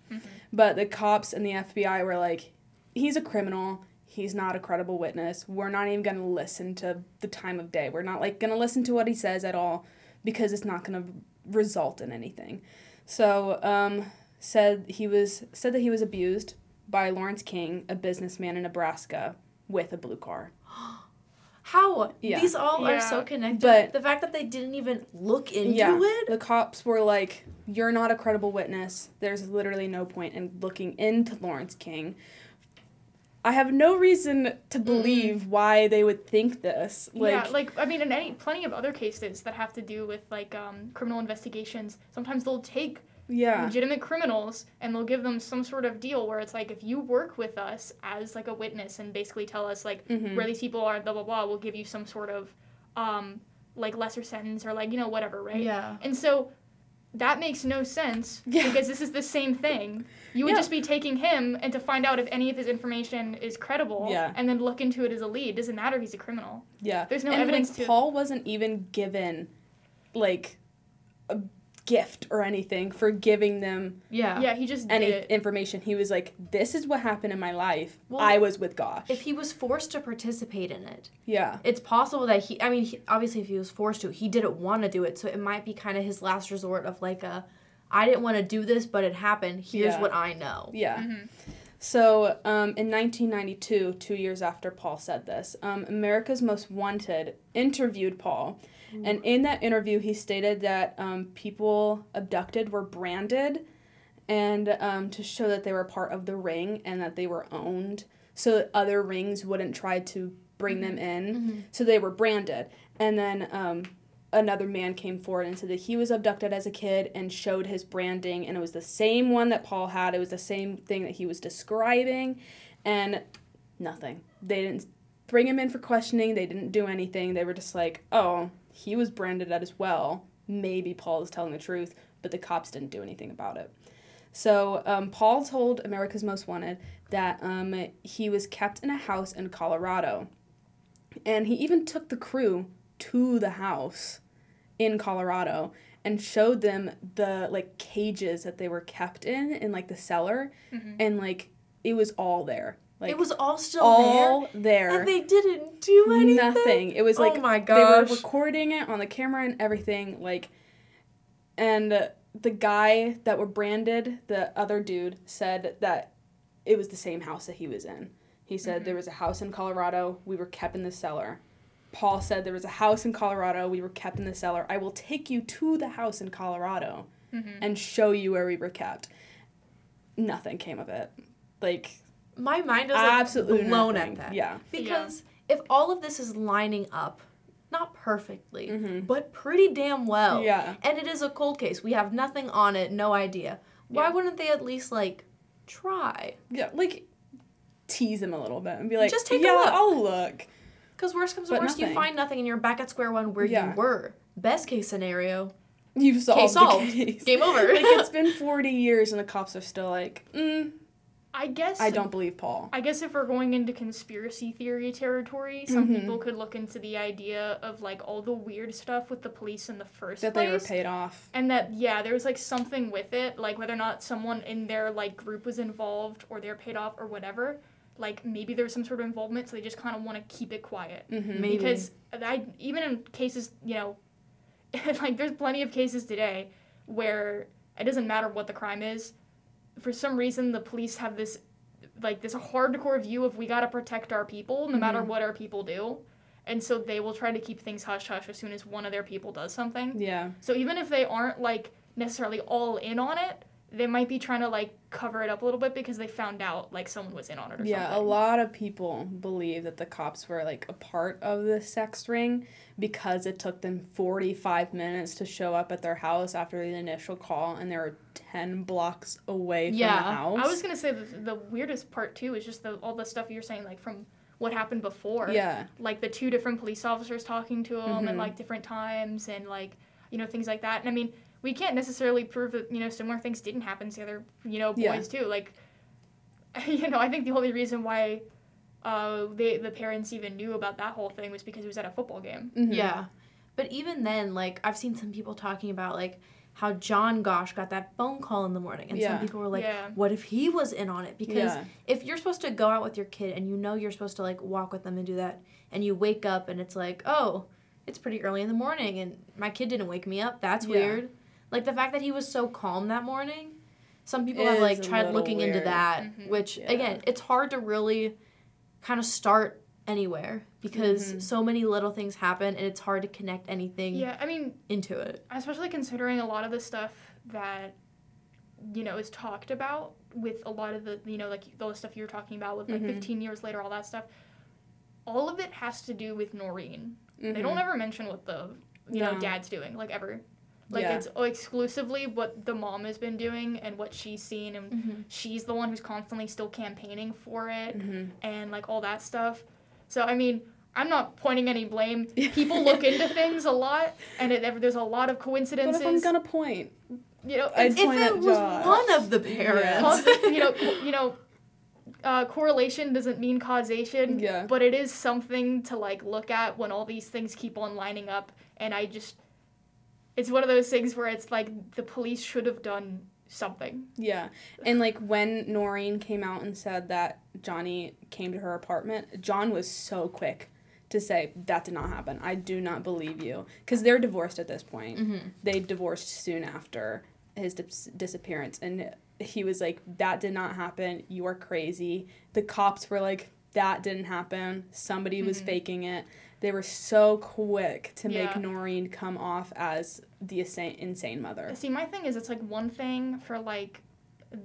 But the cops and the FBI were like, he's a criminal. He's not a credible witness. We're not even going to listen to the time of day. We're not like going to listen to what he says at all because it's not going to result in anything. So, um, said he was said that he was abused by Lawrence King, a businessman in Nebraska, with a blue car. How? Yeah. These all are so connected. But- the fact that they didn't even look into yeah, it. the cops were like, "You're not a credible witness. There's literally no point in looking into Lawrence King." I have no reason to believe why they would think this. Like, yeah, like I mean, in any plenty of other cases that have to do with like um, criminal investigations, sometimes they'll take yeah, legitimate criminals and they'll give them some sort of deal where it's like if you work with us as like a witness and basically tell us like Mhm. where these people are, blah blah blah, we'll give you some sort of um, like lesser sentence or like you know whatever, right? Yeah. And so that makes no sense Yeah. because this is the same thing. You would Yeah. just be taking him and to find out if any of his information is credible Yeah. and then look into it as a lead. Doesn't matter if he's a criminal. yeah. There's no and, evidence like, to- Paul wasn't even given like a gift or anything for giving them Yeah. Yeah, he just any did information. He was like, "This is what happened in my life. Well, I was with Gosch." If he was forced to participate in it, yeah, it's possible that he. I mean, he, obviously, if he was forced to, he didn't want to do it. So it might be kind of his last resort of like a, I didn't want to do this, but it happened. Here's Yeah. what I know. yeah. Mhm. So, um, in 1992, two years after Paul said this, um, America's Most Wanted interviewed Paul. And in that interview, he stated that um, people abducted were branded and um, to show that they were part of the ring and that they were owned so that other rings wouldn't try to bring them in. So they were branded. And then um, another man came forward and said that he was abducted as a kid and showed his branding, and it was the same one that Paul had. It was the same thing that he was describing, and nothing. They didn't bring him in for questioning. They didn't do anything. They were just like, oh, he was branded at as well. Maybe Paul is telling the truth, but the cops didn't do anything about it. So um, Paul told America's Most Wanted that um, he was kept in a house in Colorado, and he even took the crew to the house in Colorado and showed them the like cages that they were kept in in like the cellar, Mhm. and like it was all there, like it was all still all there. there, and they didn't do anything. Nothing. It was like oh my they were recording it on the camera and everything like and the guy that were branded the other dude said that it was the same house that he was in he said there was a house in colorado we were kept in the cellar paul said there was a house in colorado we were kept in the cellar i will take you to the house in colorado Mhm. and show you where we were kept nothing came of it like my mind was like absolutely blown nothing. at that. yeah Because if all of this is lining up, not perfectly, Mhm. but pretty damn well, yeah and it is a cold case, we have nothing on it, no idea. Why Yeah. wouldn't they at least like try? Yeah, like tease him a little bit and be like, Just take a yeah, look." I'll look. Because worst comes to worst, you find nothing and you're back at square one where Yeah. you were. Best case scenario, You've solved case solved, the case. game over. like it's been forty years and the cops are still like, mm, I guess I don't believe Paul. I guess if we're going into conspiracy theory territory, some Mhm. people could look into the idea of like all the weird stuff with the police in the first That they were paid off. and that yeah, there was like something with it, like whether or not someone in their like group was involved or they're paid off or whatever. Like maybe there was some sort of involvement, so they just kind of want to keep it quiet. Mm-hmm. Maybe. Because I even in cases, you know, like there's plenty of cases today where it doesn't matter what the crime is. For some reason, the police have this like this hardcore view of we gotta protect our people no matter Mhm. what our people do, and so they will try to keep things hush hush as soon as one of their people does something. Yeah. So even if they aren't like necessarily all in on it, they might be trying to like cover it up a little bit because they found out like someone was in on it or Yeah, a lot of people believe that the cops were like a part of the sex ring because it took them 45 minutes to show up at their house after the initial call and they were 10 blocks away from Yeah, the house. I was gonna say the, the weirdest part too is just the all the stuff you're saying like from what happened before. Yeah. Like the two different police officers talking to him Mhm. and like different times and like you know things like that. And I mean we can't necessarily prove that you know similar things didn't happen to the other you know boys Yeah. too. Like you know I think the only reason why uh they the parents even knew about that whole thing was because it was at a football game. Mhm. Yeah. But even then, like, I've seen some people talking about, like, how John Gosch got that phone call in the morning. And Yeah. some people were like, yeah. what if he was in on it? Because Yeah. if you're supposed to go out with your kid and you know you're supposed to, like, walk with them and do that, and you wake up and it's like, oh, it's pretty early in the morning and my kid didn't wake me up, that's Yeah. weird. Like, the fact that he was so calm that morning, some people have, like, tried little looking into weird. that, Mhm. which, Yeah. again, it's hard to really kind of start anywhere because Mhm. so many little things happen and it's hard to connect anything Yeah, I mean, into it. especially considering a lot of the stuff that you know is talked about with a lot of the you know like all the stuff you were talking about with like Mhm. 15 years later all that stuff all of it has to do with Noreen. They Mhm. don't ever mention what the you know dad's doing like ever. Like Yeah. it's exclusively what the mom has been doing and what she's seen and she's the one who's constantly still campaigning for it Mhm. and like all that stuff. So I mean, I'm not pointing any blame. People look into things a lot, and it, there's a lot of But coincidences. if I'm gonna point, you know, I'd If point it was Josh. one of the parents. cause- you know, you know, uh, correlation doesn't mean causation. Yeah. But it is something to like look at when all these things keep on lining up, and I just, it's one of those things where it's like the police should have done something. Yeah. And like when Noreen came out and said that Johnny came to her apartment, John was so quick to say that did not happen. I do not believe you because they're divorced at this point. Mm-hmm. They divorced soon after his dis- disappearance and he was like that did not happen. You are crazy. The cops were like that didn't happen. Somebody was Mhm. faking it. They were so quick to make Yeah. Noreen come off as the insane, insane mother. See, my thing is, it's like one thing for like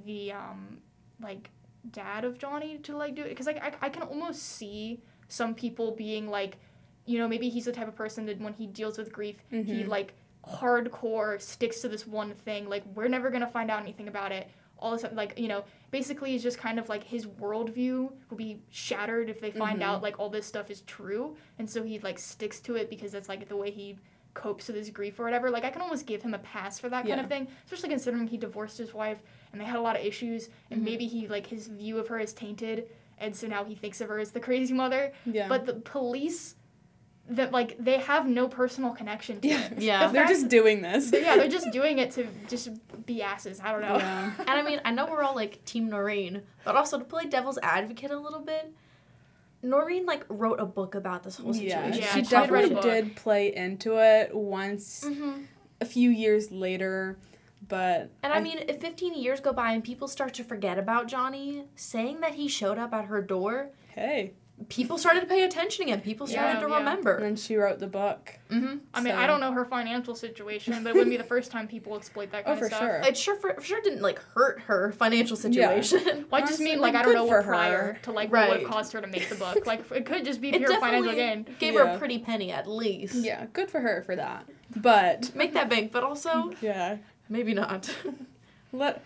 the um like dad of Johnny to like do it because like I, I can almost see some people being like, you know, maybe he's the type of person that when he deals with grief, he Mhm. like hardcore sticks to this one thing. Like we're never gonna find out anything about it. All of a sudden, like you know, basically it's just kind of like his worldview will be shattered if they find Mhm. out like all this stuff is true, and so he like sticks to it because that's like the way he copes with his grief or whatever. Like I can almost give him a pass for that kind of thing, especially considering he divorced his wife and they had a lot of issues, and Mhm. maybe he like his view of her is tainted, and so now he thinks of her as the crazy mother. Yeah. But the police, that like they have no personal connection to yeah. it. Yeah. The They're fact- just doing this. Yeah, they're just doing it to just be asses. I don't know. Yeah. And I mean, I know we're all like Team Noreen, but also to play devil's advocate a little bit, Noreen like wrote a book about this whole situation. Yeah, she she did write a definitely did play into it once Mm-hmm. a few years later, but And I mean, if 15 years go by and people start to forget about Johnny, saying that he showed up at her door, hey, people started to pay attention again. People started Yeah, to yeah. and remember. then she wrote the book. Mm-hmm. I mean, I don't know her financial situation, but it wouldn't be the first time people exploit that Oh, kind for of stuff. sure. It sure for, for sure didn't like hurt her financial situation. Well, I just mean like like, I don't know for what her. prior to like what would caused her to make the book. Like it could just be It pure financial definitely gain. gave her a pretty penny at least. Yeah, good for her for that. But Make that bank, but also yeah, maybe not. let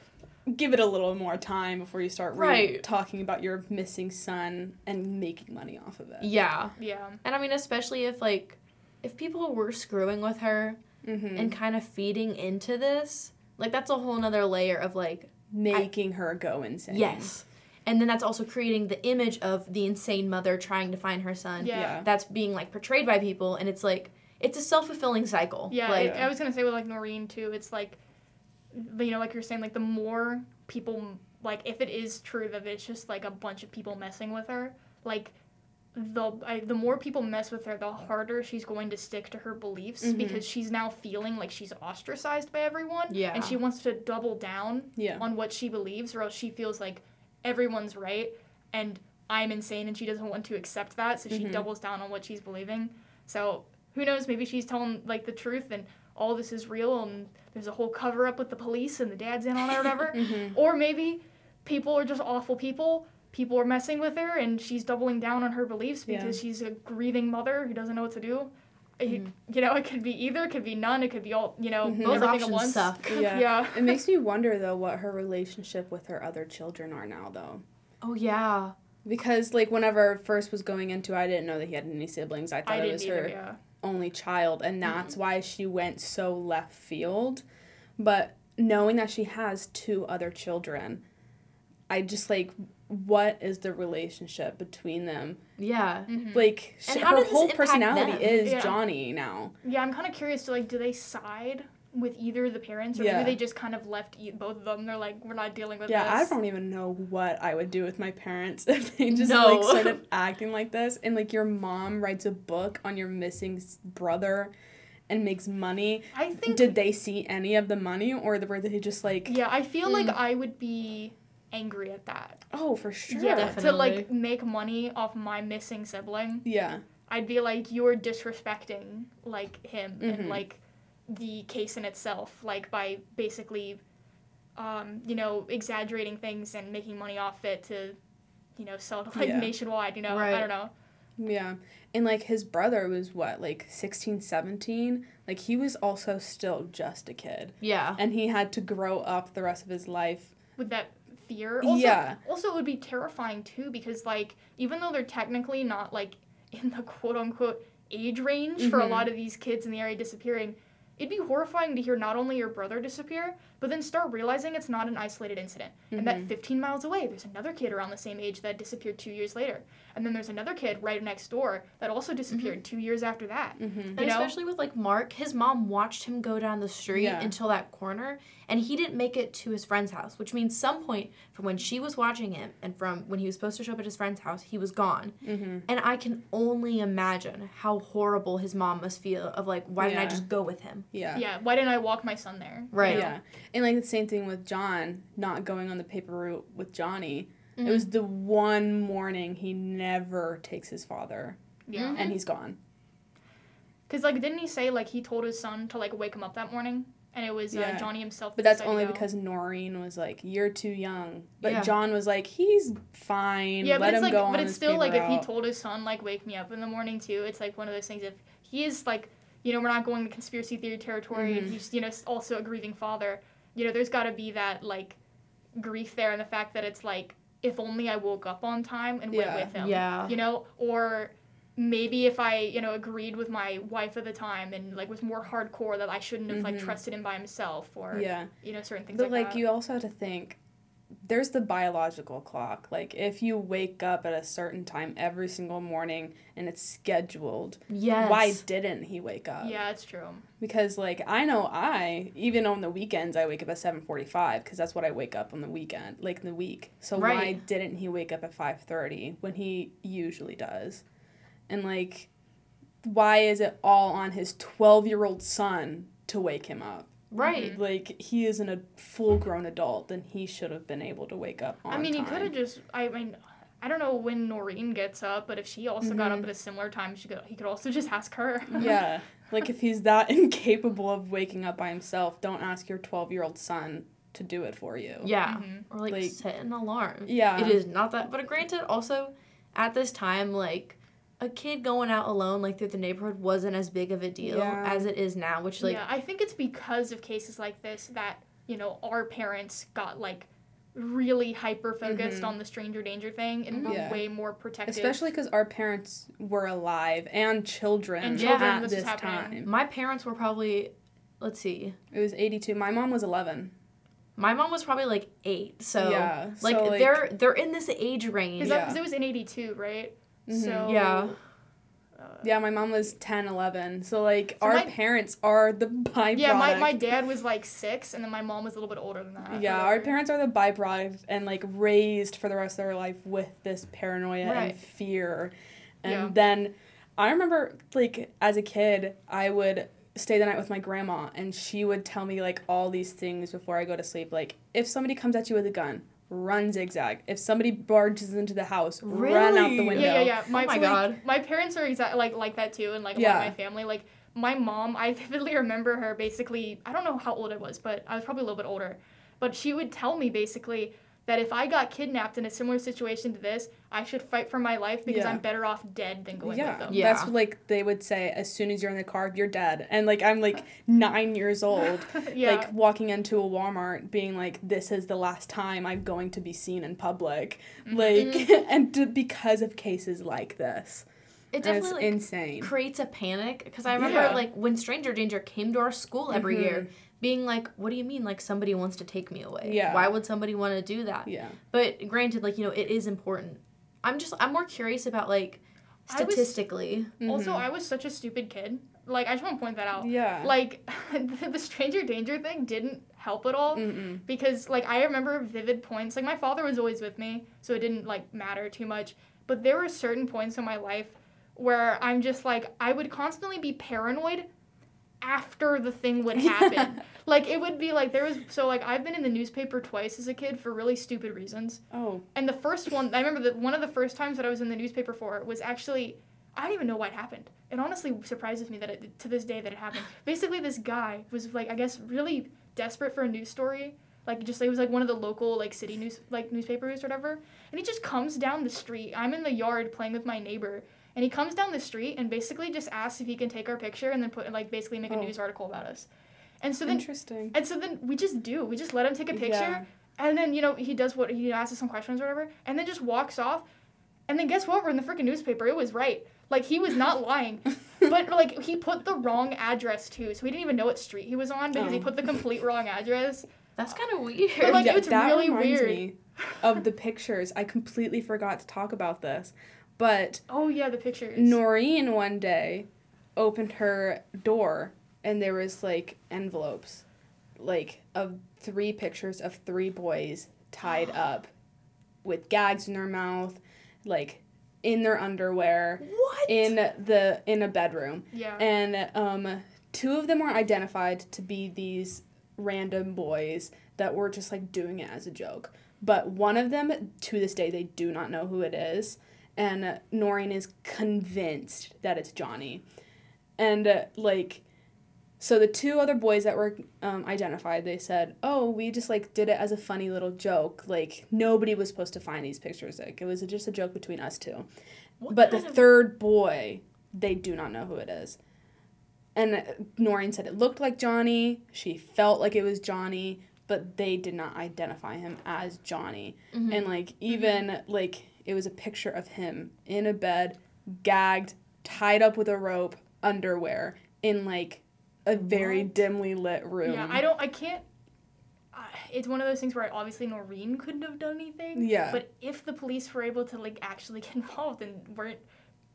give it a little more time before you start re- Right. talking about your missing son and making money off of it. yeah. Yeah. And I mean, especially if like if people were screwing with her Mm-hmm. and kind of feeding into this, like that's a whole nother layer of like making her go insane. yes. And then that's also creating the image of the insane mother trying to find her son. Yeah. Yeah. That's being like portrayed by people and it's like it's a self-fulfilling cycle. Yeah, Like it- I was gonna say with like Noreen too. It's like, you know, like you're saying, like the more people, like if it is true that it's just like a bunch of people messing with her, like the I, the more people mess with her, the harder she's going to stick to her beliefs Mhm. because she's now feeling like she's ostracized by everyone. Yeah. And she wants to double down Yeah. on what she believes, or else she feels like everyone's right and I'm insane, and she doesn't want to accept that, so she Mhm. doubles down on what she's believing. So who knows? Maybe she's telling like the truth, and all this is real, and there's a whole cover up with the police, and the dad's in on it, or whatever. Mhm. Or maybe people are just awful people. People are messing with her, and she's doubling down on her beliefs Yeah. because she's a grieving mother who doesn't know what to do. Uh, You-. You know, it could be either, it could be none, it could be all. You know, Mhm. Both everything options at once. suck. Yeah. Yeah. It makes me wonder though what her relationship with her other children are now though. Oh yeah. Because like whenever first was going into I didn't know that he had any siblings. I thought I it was either. her Yeah. Only child and that's why she went so left field. But knowing that she has two other children, I just like what is the relationship between them? Yeah. Mhm. Like And sh- how her whole personality them? is Yeah. Johnny now. Yeah, I'm kind of curious to like, do they side with either the parents, or Yeah. maybe they just kind of left e- both of them? They're like, we're not dealing with this. Yeah, I don't even know what I would do with my parents if they just No. like started acting like this. And like your mom writes a book on your missing brother and makes money. I think. Did they see any of the money or the were they just like, yeah, I feel like Mm. I would be angry at that. oh, for sure. Yeah, Definitely. to like make money off my missing sibling. Yeah. I'd be like, you're disrespecting like him Mhm. and like the case in itself, like by basically, um, you know, exaggerating things and making money off it to, you know, sell it like Yeah. nationwide. You know, Right. I don't know. Yeah. And like his brother was what, like 16, 17? Like he was also still just a kid. Yeah. And he had to grow up the rest of his life. with that fear. Also, Yeah. Also, it would be terrifying too because like even though they're technically not like in the quote unquote age range for a Mhm. lot of these kids in the area disappearing, it'd be horrifying to hear not only your brother disappear, but then start realizing it's not an isolated incident. And that Mhm. 15 miles away, there's another kid around the same age that disappeared two years later. And then there's another kid right next door that also disappeared two years after that. Mm-hmm. And know? especially with like Mark, his mom watched him go down the street Yeah. until that corner, and he didn't make it to his friend's house, which means some point from when she was watching him and from when he was supposed to show up at his friend's house, he was gone. Mm-hmm. And I can only imagine how horrible his mom must feel of like, why didn't I just go with him? Yeah. Yeah, why didn't I walk my son there? Right. Yeah. And like the same thing with John not going on the paper route with Johnny. Mhm. It was the one morning he never takes his father Yeah. Mhm. and he's gone. Because, like, didn't he say, like, he told his son to, like, wake him up that morning? And it was uh, Yeah. Johnny himself. But that's only because Noreen was like, "You're too young." But Yeah. John was like, "He's fine. Yeah, Let but it's him like, go but it's still like paper if he told his son like wake me up in the morning too. It's like one of those things. If he is like, you know, we're not going to conspiracy theory territory, and Mhm. he's you know also a grieving father. You know, there's got to be that like grief there, and the fact that it's like if only I woke up on time and Yeah. went with him. Yeah. You know, or maybe if I you know agreed with my wife at the time and like was more hardcore that I shouldn't have like Mhm. trusted him by himself or Yeah, you know certain things but like, like you also have to think. There's the biological clock. Like if you wake up at a certain time every single morning and it's scheduled, Yes. why didn't he wake up? yeah, it's true. Because like I know I even on the weekends I wake up at seven forty five because that's what I wake up on the weekend like in the week. So why didn't he wake up at five thirty when he usually does? And like, why is it all on his twelve year old son to wake him up? Right. Like he isn't a full grown adult, then he should have been able to wake up on I mean, time. he could have just. I mean, I don't know when Noreen gets up, but if she also got up Mhm. at a similar time, she could. He could also just ask her. yeah, like if he's that incapable of waking up by himself, don't ask your twelve year old son to do it for you. Yeah. Mhm. Or like, Like- set an alarm. Yeah. It is not that. But granted, also at this time, like a kid going out alone, like through the neighborhood, wasn't as big of a deal Yeah. as it is now. Which like yeah, I think it's because of cases like this that you know our parents got like really hyper focused Mhm. on the stranger danger thing and were Yeah. way more protective. Especially because our parents were alive and children, And children, at this this was happening. time. my parents were probably, let's see, It was 82. My mom was 11. my mom was probably like eight. So yeah. like, so, they're they're in this age range. because Yeah. it was in '82, right? Mhm. So Yeah. uh, Yeah, my mom was 10, 11. So, like, So our my- parents are the byproduct. Yeah, my, my dad was like six, and then my mom was a little bit older than that. Yeah, our parents are the byproduct and, like, raised for the rest of their life with this paranoia Right. and fear. And Yeah. then I remember like as a kid, I would stay the night with my grandma and she would tell me like all these things before I go to sleep. Like if somebody comes at you with a gun, run zigzag. If somebody barges into the house, run out the window. Yeah, yeah, yeah. My, Oh my so, like, God. my parents are exactly like like that too, and like a Yeah. my family. Like my mom, I vividly remember her basically. I don't know how old I was, but I was probably a little bit older. But she would tell me basically that if I got kidnapped in a similar situation to this, I should fight for my life because Yeah. I'm better off dead than going Yeah, with them. Yeah. that's what, like they would say as soon as you're in the car, you're dead. And like I'm like nine years old, Yeah. like walking into a Walmart, being like, "This is the last time I'm going to be seen in public," Mm-hmm. like, and to, because of cases like this, It definitely like, insane. creates a panic because I remember Yeah. like when Stranger Danger came to our school every Mhm. year, being like, "What do you mean? Like somebody wants to take me away? Yeah. Why would somebody want to do that?" yeah, But granted, like you know, it is important. I'm just I'm more curious about like I was- statistically. Also. I was such a stupid kid. Like I just want to point that out. yeah, Like the stranger danger thing didn't help at all. Mm-mm. because like I remember vivid points. Like my father was always with me, so it didn't like matter too much. But there were certain points in my life where I'm just like I would constantly be paranoid after the thing would happen. like it would be like there was so like I've been in the newspaper twice as a kid for really stupid reasons. oh, And the first one I remember that one of the first times that I was in the newspaper for was actually I don't even know what happened. It honestly surprises me that it to this day that it happened. Basically this guy was like I guess really desperate for a news story. Like just it was like one of the local like city news like newspapers or whatever. And he just comes down the street. I'm in the yard playing with my neighbor. And he comes down the street and basically just asks if he can take our picture and then put like basically make a Oh. news article about us. And so then interesting. and so then we just do. We just let him take a picture. Yeah. And then, you know, he does what he asks us some questions or whatever, and then just walks off. And then guess what? We're in the freaking newspaper. It was right. Like he was not lying. but like he put the wrong address too. So we didn't even know what street he was on because he Oh. put the complete wrong address. That's kind of weird. But, like, yeah, it's that really reminds weird. me of the pictures. I completely forgot to talk about this, but Oh yeah, the pictures. Noreen one day opened her door and there was like envelopes like of three pictures of three boys tied up with gags in their mouth like in their underwear what? in the in a bedroom Yeah. and um two of them were identified to be these random boys that were just like doing it as a joke but one of them to this day they do not know who it is and Noreen is convinced that it's Johnny and uh, like so the two other boys that were um, identified they said oh we just like did it as a funny little joke like nobody was supposed to find these pictures like it was just a joke between us two What but the of- third boy, they do not know who it is. And Noreen said it looked like Johnny. She felt like it was Johnny, but they did not identify him as Johnny. Mhm. And like even like it was a picture of him in a bed, gagged, tied up with a rope, underwear, in like a very What? dimly lit room. Yeah, I don't. I can't. Uh, it's one of those things where obviously Noreen couldn't have done anything. Yeah. But if the police were able to like actually get involved and weren't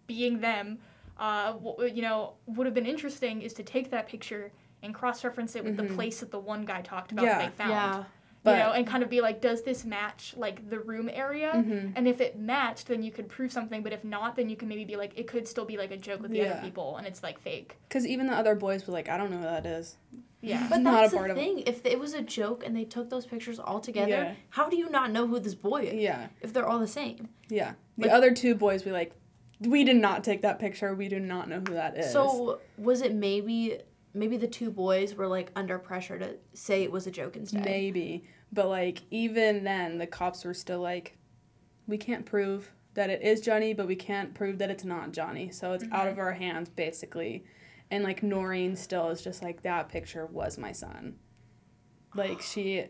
being them, uh, what, you know, would have been interesting is to take that picture and cross-reference it with the Mhm. place that the one guy talked about Yeah. that they found. Yeah. But- you know, and kind of be like, does this match like the room area? Mhm. And if it matched, then you could prove something. But if not, then you can maybe be like, it could still be like a joke with the Yeah. other people, and it's like fake. Because even the other boys were like, I don't know who that is. Yeah. But Not that's a part the of it. thing. If it was a joke and they took those pictures all together, Yeah. how do you not know who this boy is? Yeah. If they're all the same. Yeah. The Like- other two boys were like, we did not take that picture. We do not know who that is. So was it maybe maybe the two boys were like under pressure to say it was a joke instead? maybe, but like even then, the cops were still like, we can't prove that it is Johnny, but we can't prove that it's not Johnny. So it's out mm-hmm. of our hands, basically. And like Noreen still is just like that picture was my son. Like she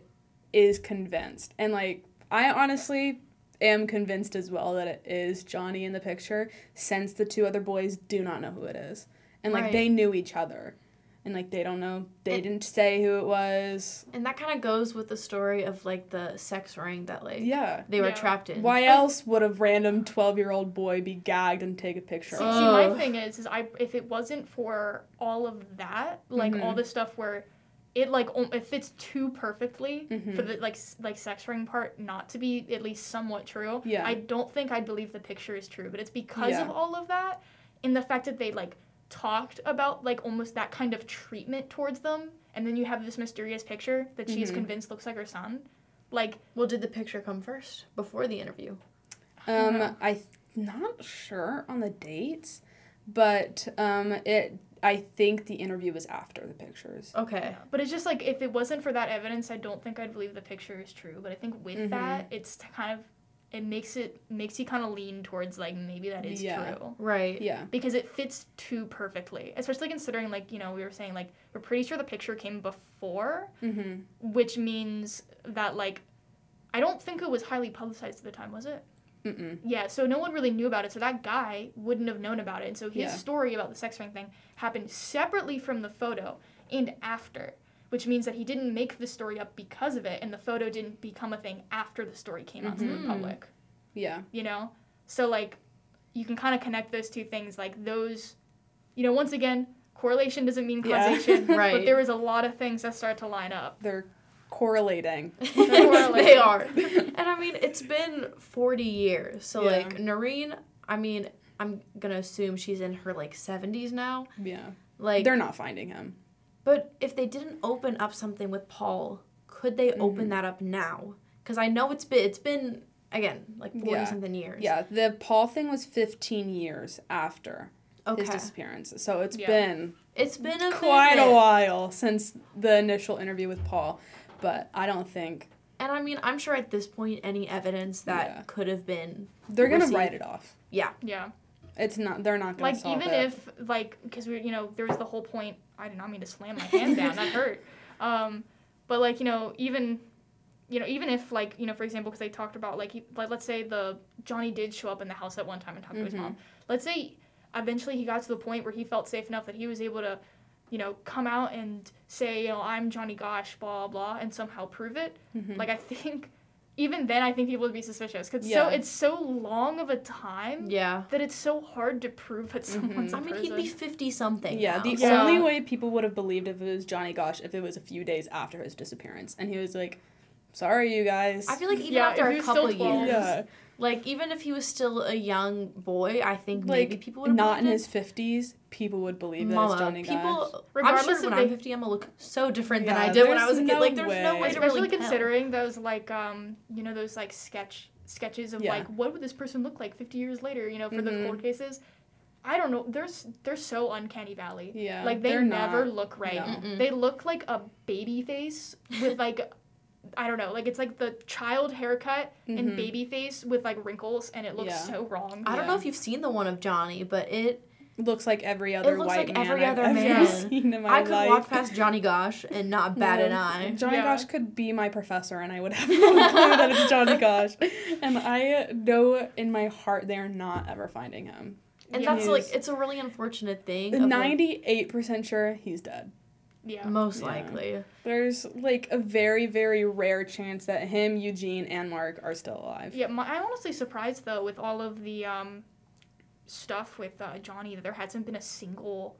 is convinced, and like I honestly am convinced as well that it is Johnny in the picture, since the two other boys do not know who it is, and like Right. they knew each other, and like they don't know, they And- didn't say who it was. And that kind of goes with the story of like the sex ring that like Yeah. they were Yeah. trapped in. Why else would a random twelve year old boy be gagged and take a picture? See, of? see, my Oh. thing is, is I if it wasn't for all of that, like all Mhm. the stuff where it like om- it fits too perfectly Mhm. for the like like sex ring part not to be at least somewhat true. Yeah. I don't think I'd believe the picture is true, but it's because Yeah. of all of that and the fact that they like talked about like almost that kind of treatment towards them and then you have this mysterious picture that she's Mhm. convinced looks like her son. Like Well, did the picture come first before the interview? Um, know. I'm not sure on the dates, but um, it. I think the interview was after the pictures. Okay. But it's just like if it wasn't for that evidence, I don't think I'd believe the picture is true. But I think with Mhm. that, it's kind of it makes it makes you kind of lean towards like maybe that is Yeah. true Right. Yeah. because it fits too perfectly. Especially considering like you know we were saying like we're pretty sure the picture came before, Mm-hmm. which means that like I don't think it was highly publicized at the time, was it? Mm-mm. Yeah, so no one really knew about it. So that guy wouldn't have known about it. And so his Yeah. story about the sex ring thing happened separately from the photo and after, which means that he didn't make the story up because of it, and the photo didn't become a thing after the story came out to Mhm. the public. Yeah. You know, so like you can kind of connect those two things, like those. You know, once again, correlation doesn't mean Yeah. causation, Right. but there was a lot of things that start to line up. They're correlating. they are. And I mean, it's been 40 years. So, Yeah. like, Noreen, I mean, I'm going to assume she's in her, like, 70s now. Yeah. Like, They're not finding him. But if they didn't open up something with Paul, could they open Mhm. that up now? Because I know it's been, it's been, again, like 40 Yeah. something years. Yeah. The Paul thing was 15 years after Okay. his disappearance, so it's Yeah. been it's been a quite a while since the initial interview with Paul. But I don't think And I mean, I'm sure at this point, any evidence that Yeah. could have been, they're gonna Receipt. write it off. yeah. Yeah. It's not. They're not gonna like even it. if like because we you know there was the whole point i did not mean to slam my hand down that hurt um but like you know even you know even if like you know for example because they talked about like he, like let's say the johnny did show up in the house at one time and talk to his mom let's say eventually he got to the point where he felt safe enough that he was able to you know come out and say you know i'm johnny gosch blah blah and somehow prove it Mhm. like i think even then i think people would be suspicious because Yeah. so it's so long of a time Yeah. that it's so hard to prove that mm-hmm. someone's I a mean, person. he'd be 50 something. Yeah, now. the Yeah. only way people would have believed if it was Johnny Gosch if it was a few days after his disappearance, and he was like, "Sorry, you guys." I feel like even Yeah, after a he was still couple years, yeah, like even if he was still a young boy, I think like maybe people would not in believed his fifties, people would it. believe that Mama, it's Johnny people. Gosch. I'm Regardless sure if when they- I'm 50, I'm gonna look so different than I did when I was a kid. no like, there's no way. way to especially really tell. considering those like um you know those like sketch sketches of Yeah. like what would this person look like 50 years later you know for the Mhm. court cases i don't know there's they're so uncanny valley Yeah, like they never not- look right no. They look like a baby face with like i don't know like it's like the child haircut Mhm. and baby face with like wrinkles and it looks Yeah. so wrong I don't know if you've seen the one of Johnny, but it. looks like every other looks white like man every I've other ever man. seen in my I could life. walk past Johnny Gosch and not bat an eye. Johnny Yeah. Gosch could be my professor, and I would have no clue that it's Johnny Gosch. And I know in my heart they are not ever finding him. And Yeah. that's like it's a really unfortunate thing. Ninety-eight percent sure he's dead. Yeah most Yeah. likely. There's like a very, very rare chance that him, Eugene, and Mark are still alive. Yeah, my, I'm honestly surprised though with all of the um, stuff with uh, Johnny that there hasn't been a single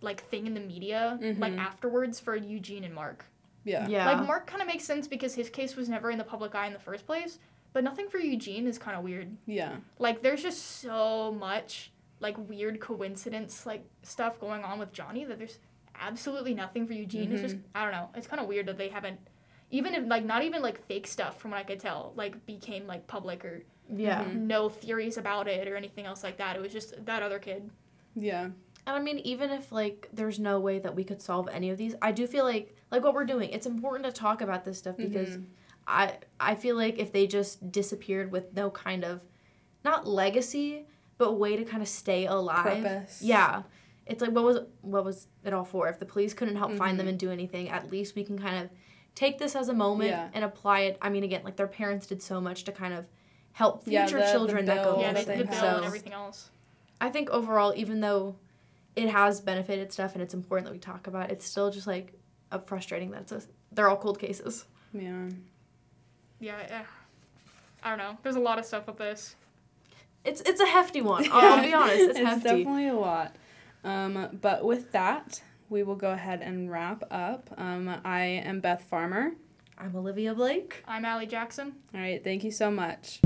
like thing in the media like Mhm. afterwards for Eugene and Mark. Yeah. Yeah. Like Mark kind of makes sense because his case was never in the public eye in the first place, but nothing for Eugene is kind of weird. Yeah. Like there's just so much like weird coincidence like stuff going on with Johnny that there's absolutely nothing for Eugene. It's just I don't know. It's kind of weird that they haven't even if like not even like fake stuff from what I could tell like became like public or yeah. Mhm. no theories about it or anything else like that. It was just that other kid. Yeah. And I mean, even if like there's no way that we could solve any of these, I do feel like like what we're doing. It's important to talk about this stuff because Mhm. I I feel like if they just disappeared with no kind of not legacy, but way to kind of stay alive. Purpose. Yeah. It's like what was what was it all for? If the police couldn't help find them Mhm. and do anything, at least we can kind of take this as a moment Yeah. and apply it. I mean, again, like their parents did so much to kind of help Yeah, future the- the children that go yeah, through they, they the bill So and everything else. I think overall, even though it has benefited stuff and it's important that we talk about, it, it's still just like a frustrating that it's a, they're all cold cases. Yeah. Yeah, eh. I don't know. There's a lot of stuff with this. It's it's a hefty one. I'll, I'll be honest, it's, hefty. definitely a lot. Um, but with that, we will go ahead and wrap up. Um, I am Beth Farmer. I'm Olivia Blake. I'm Allie Jackson. All right, thank you so much.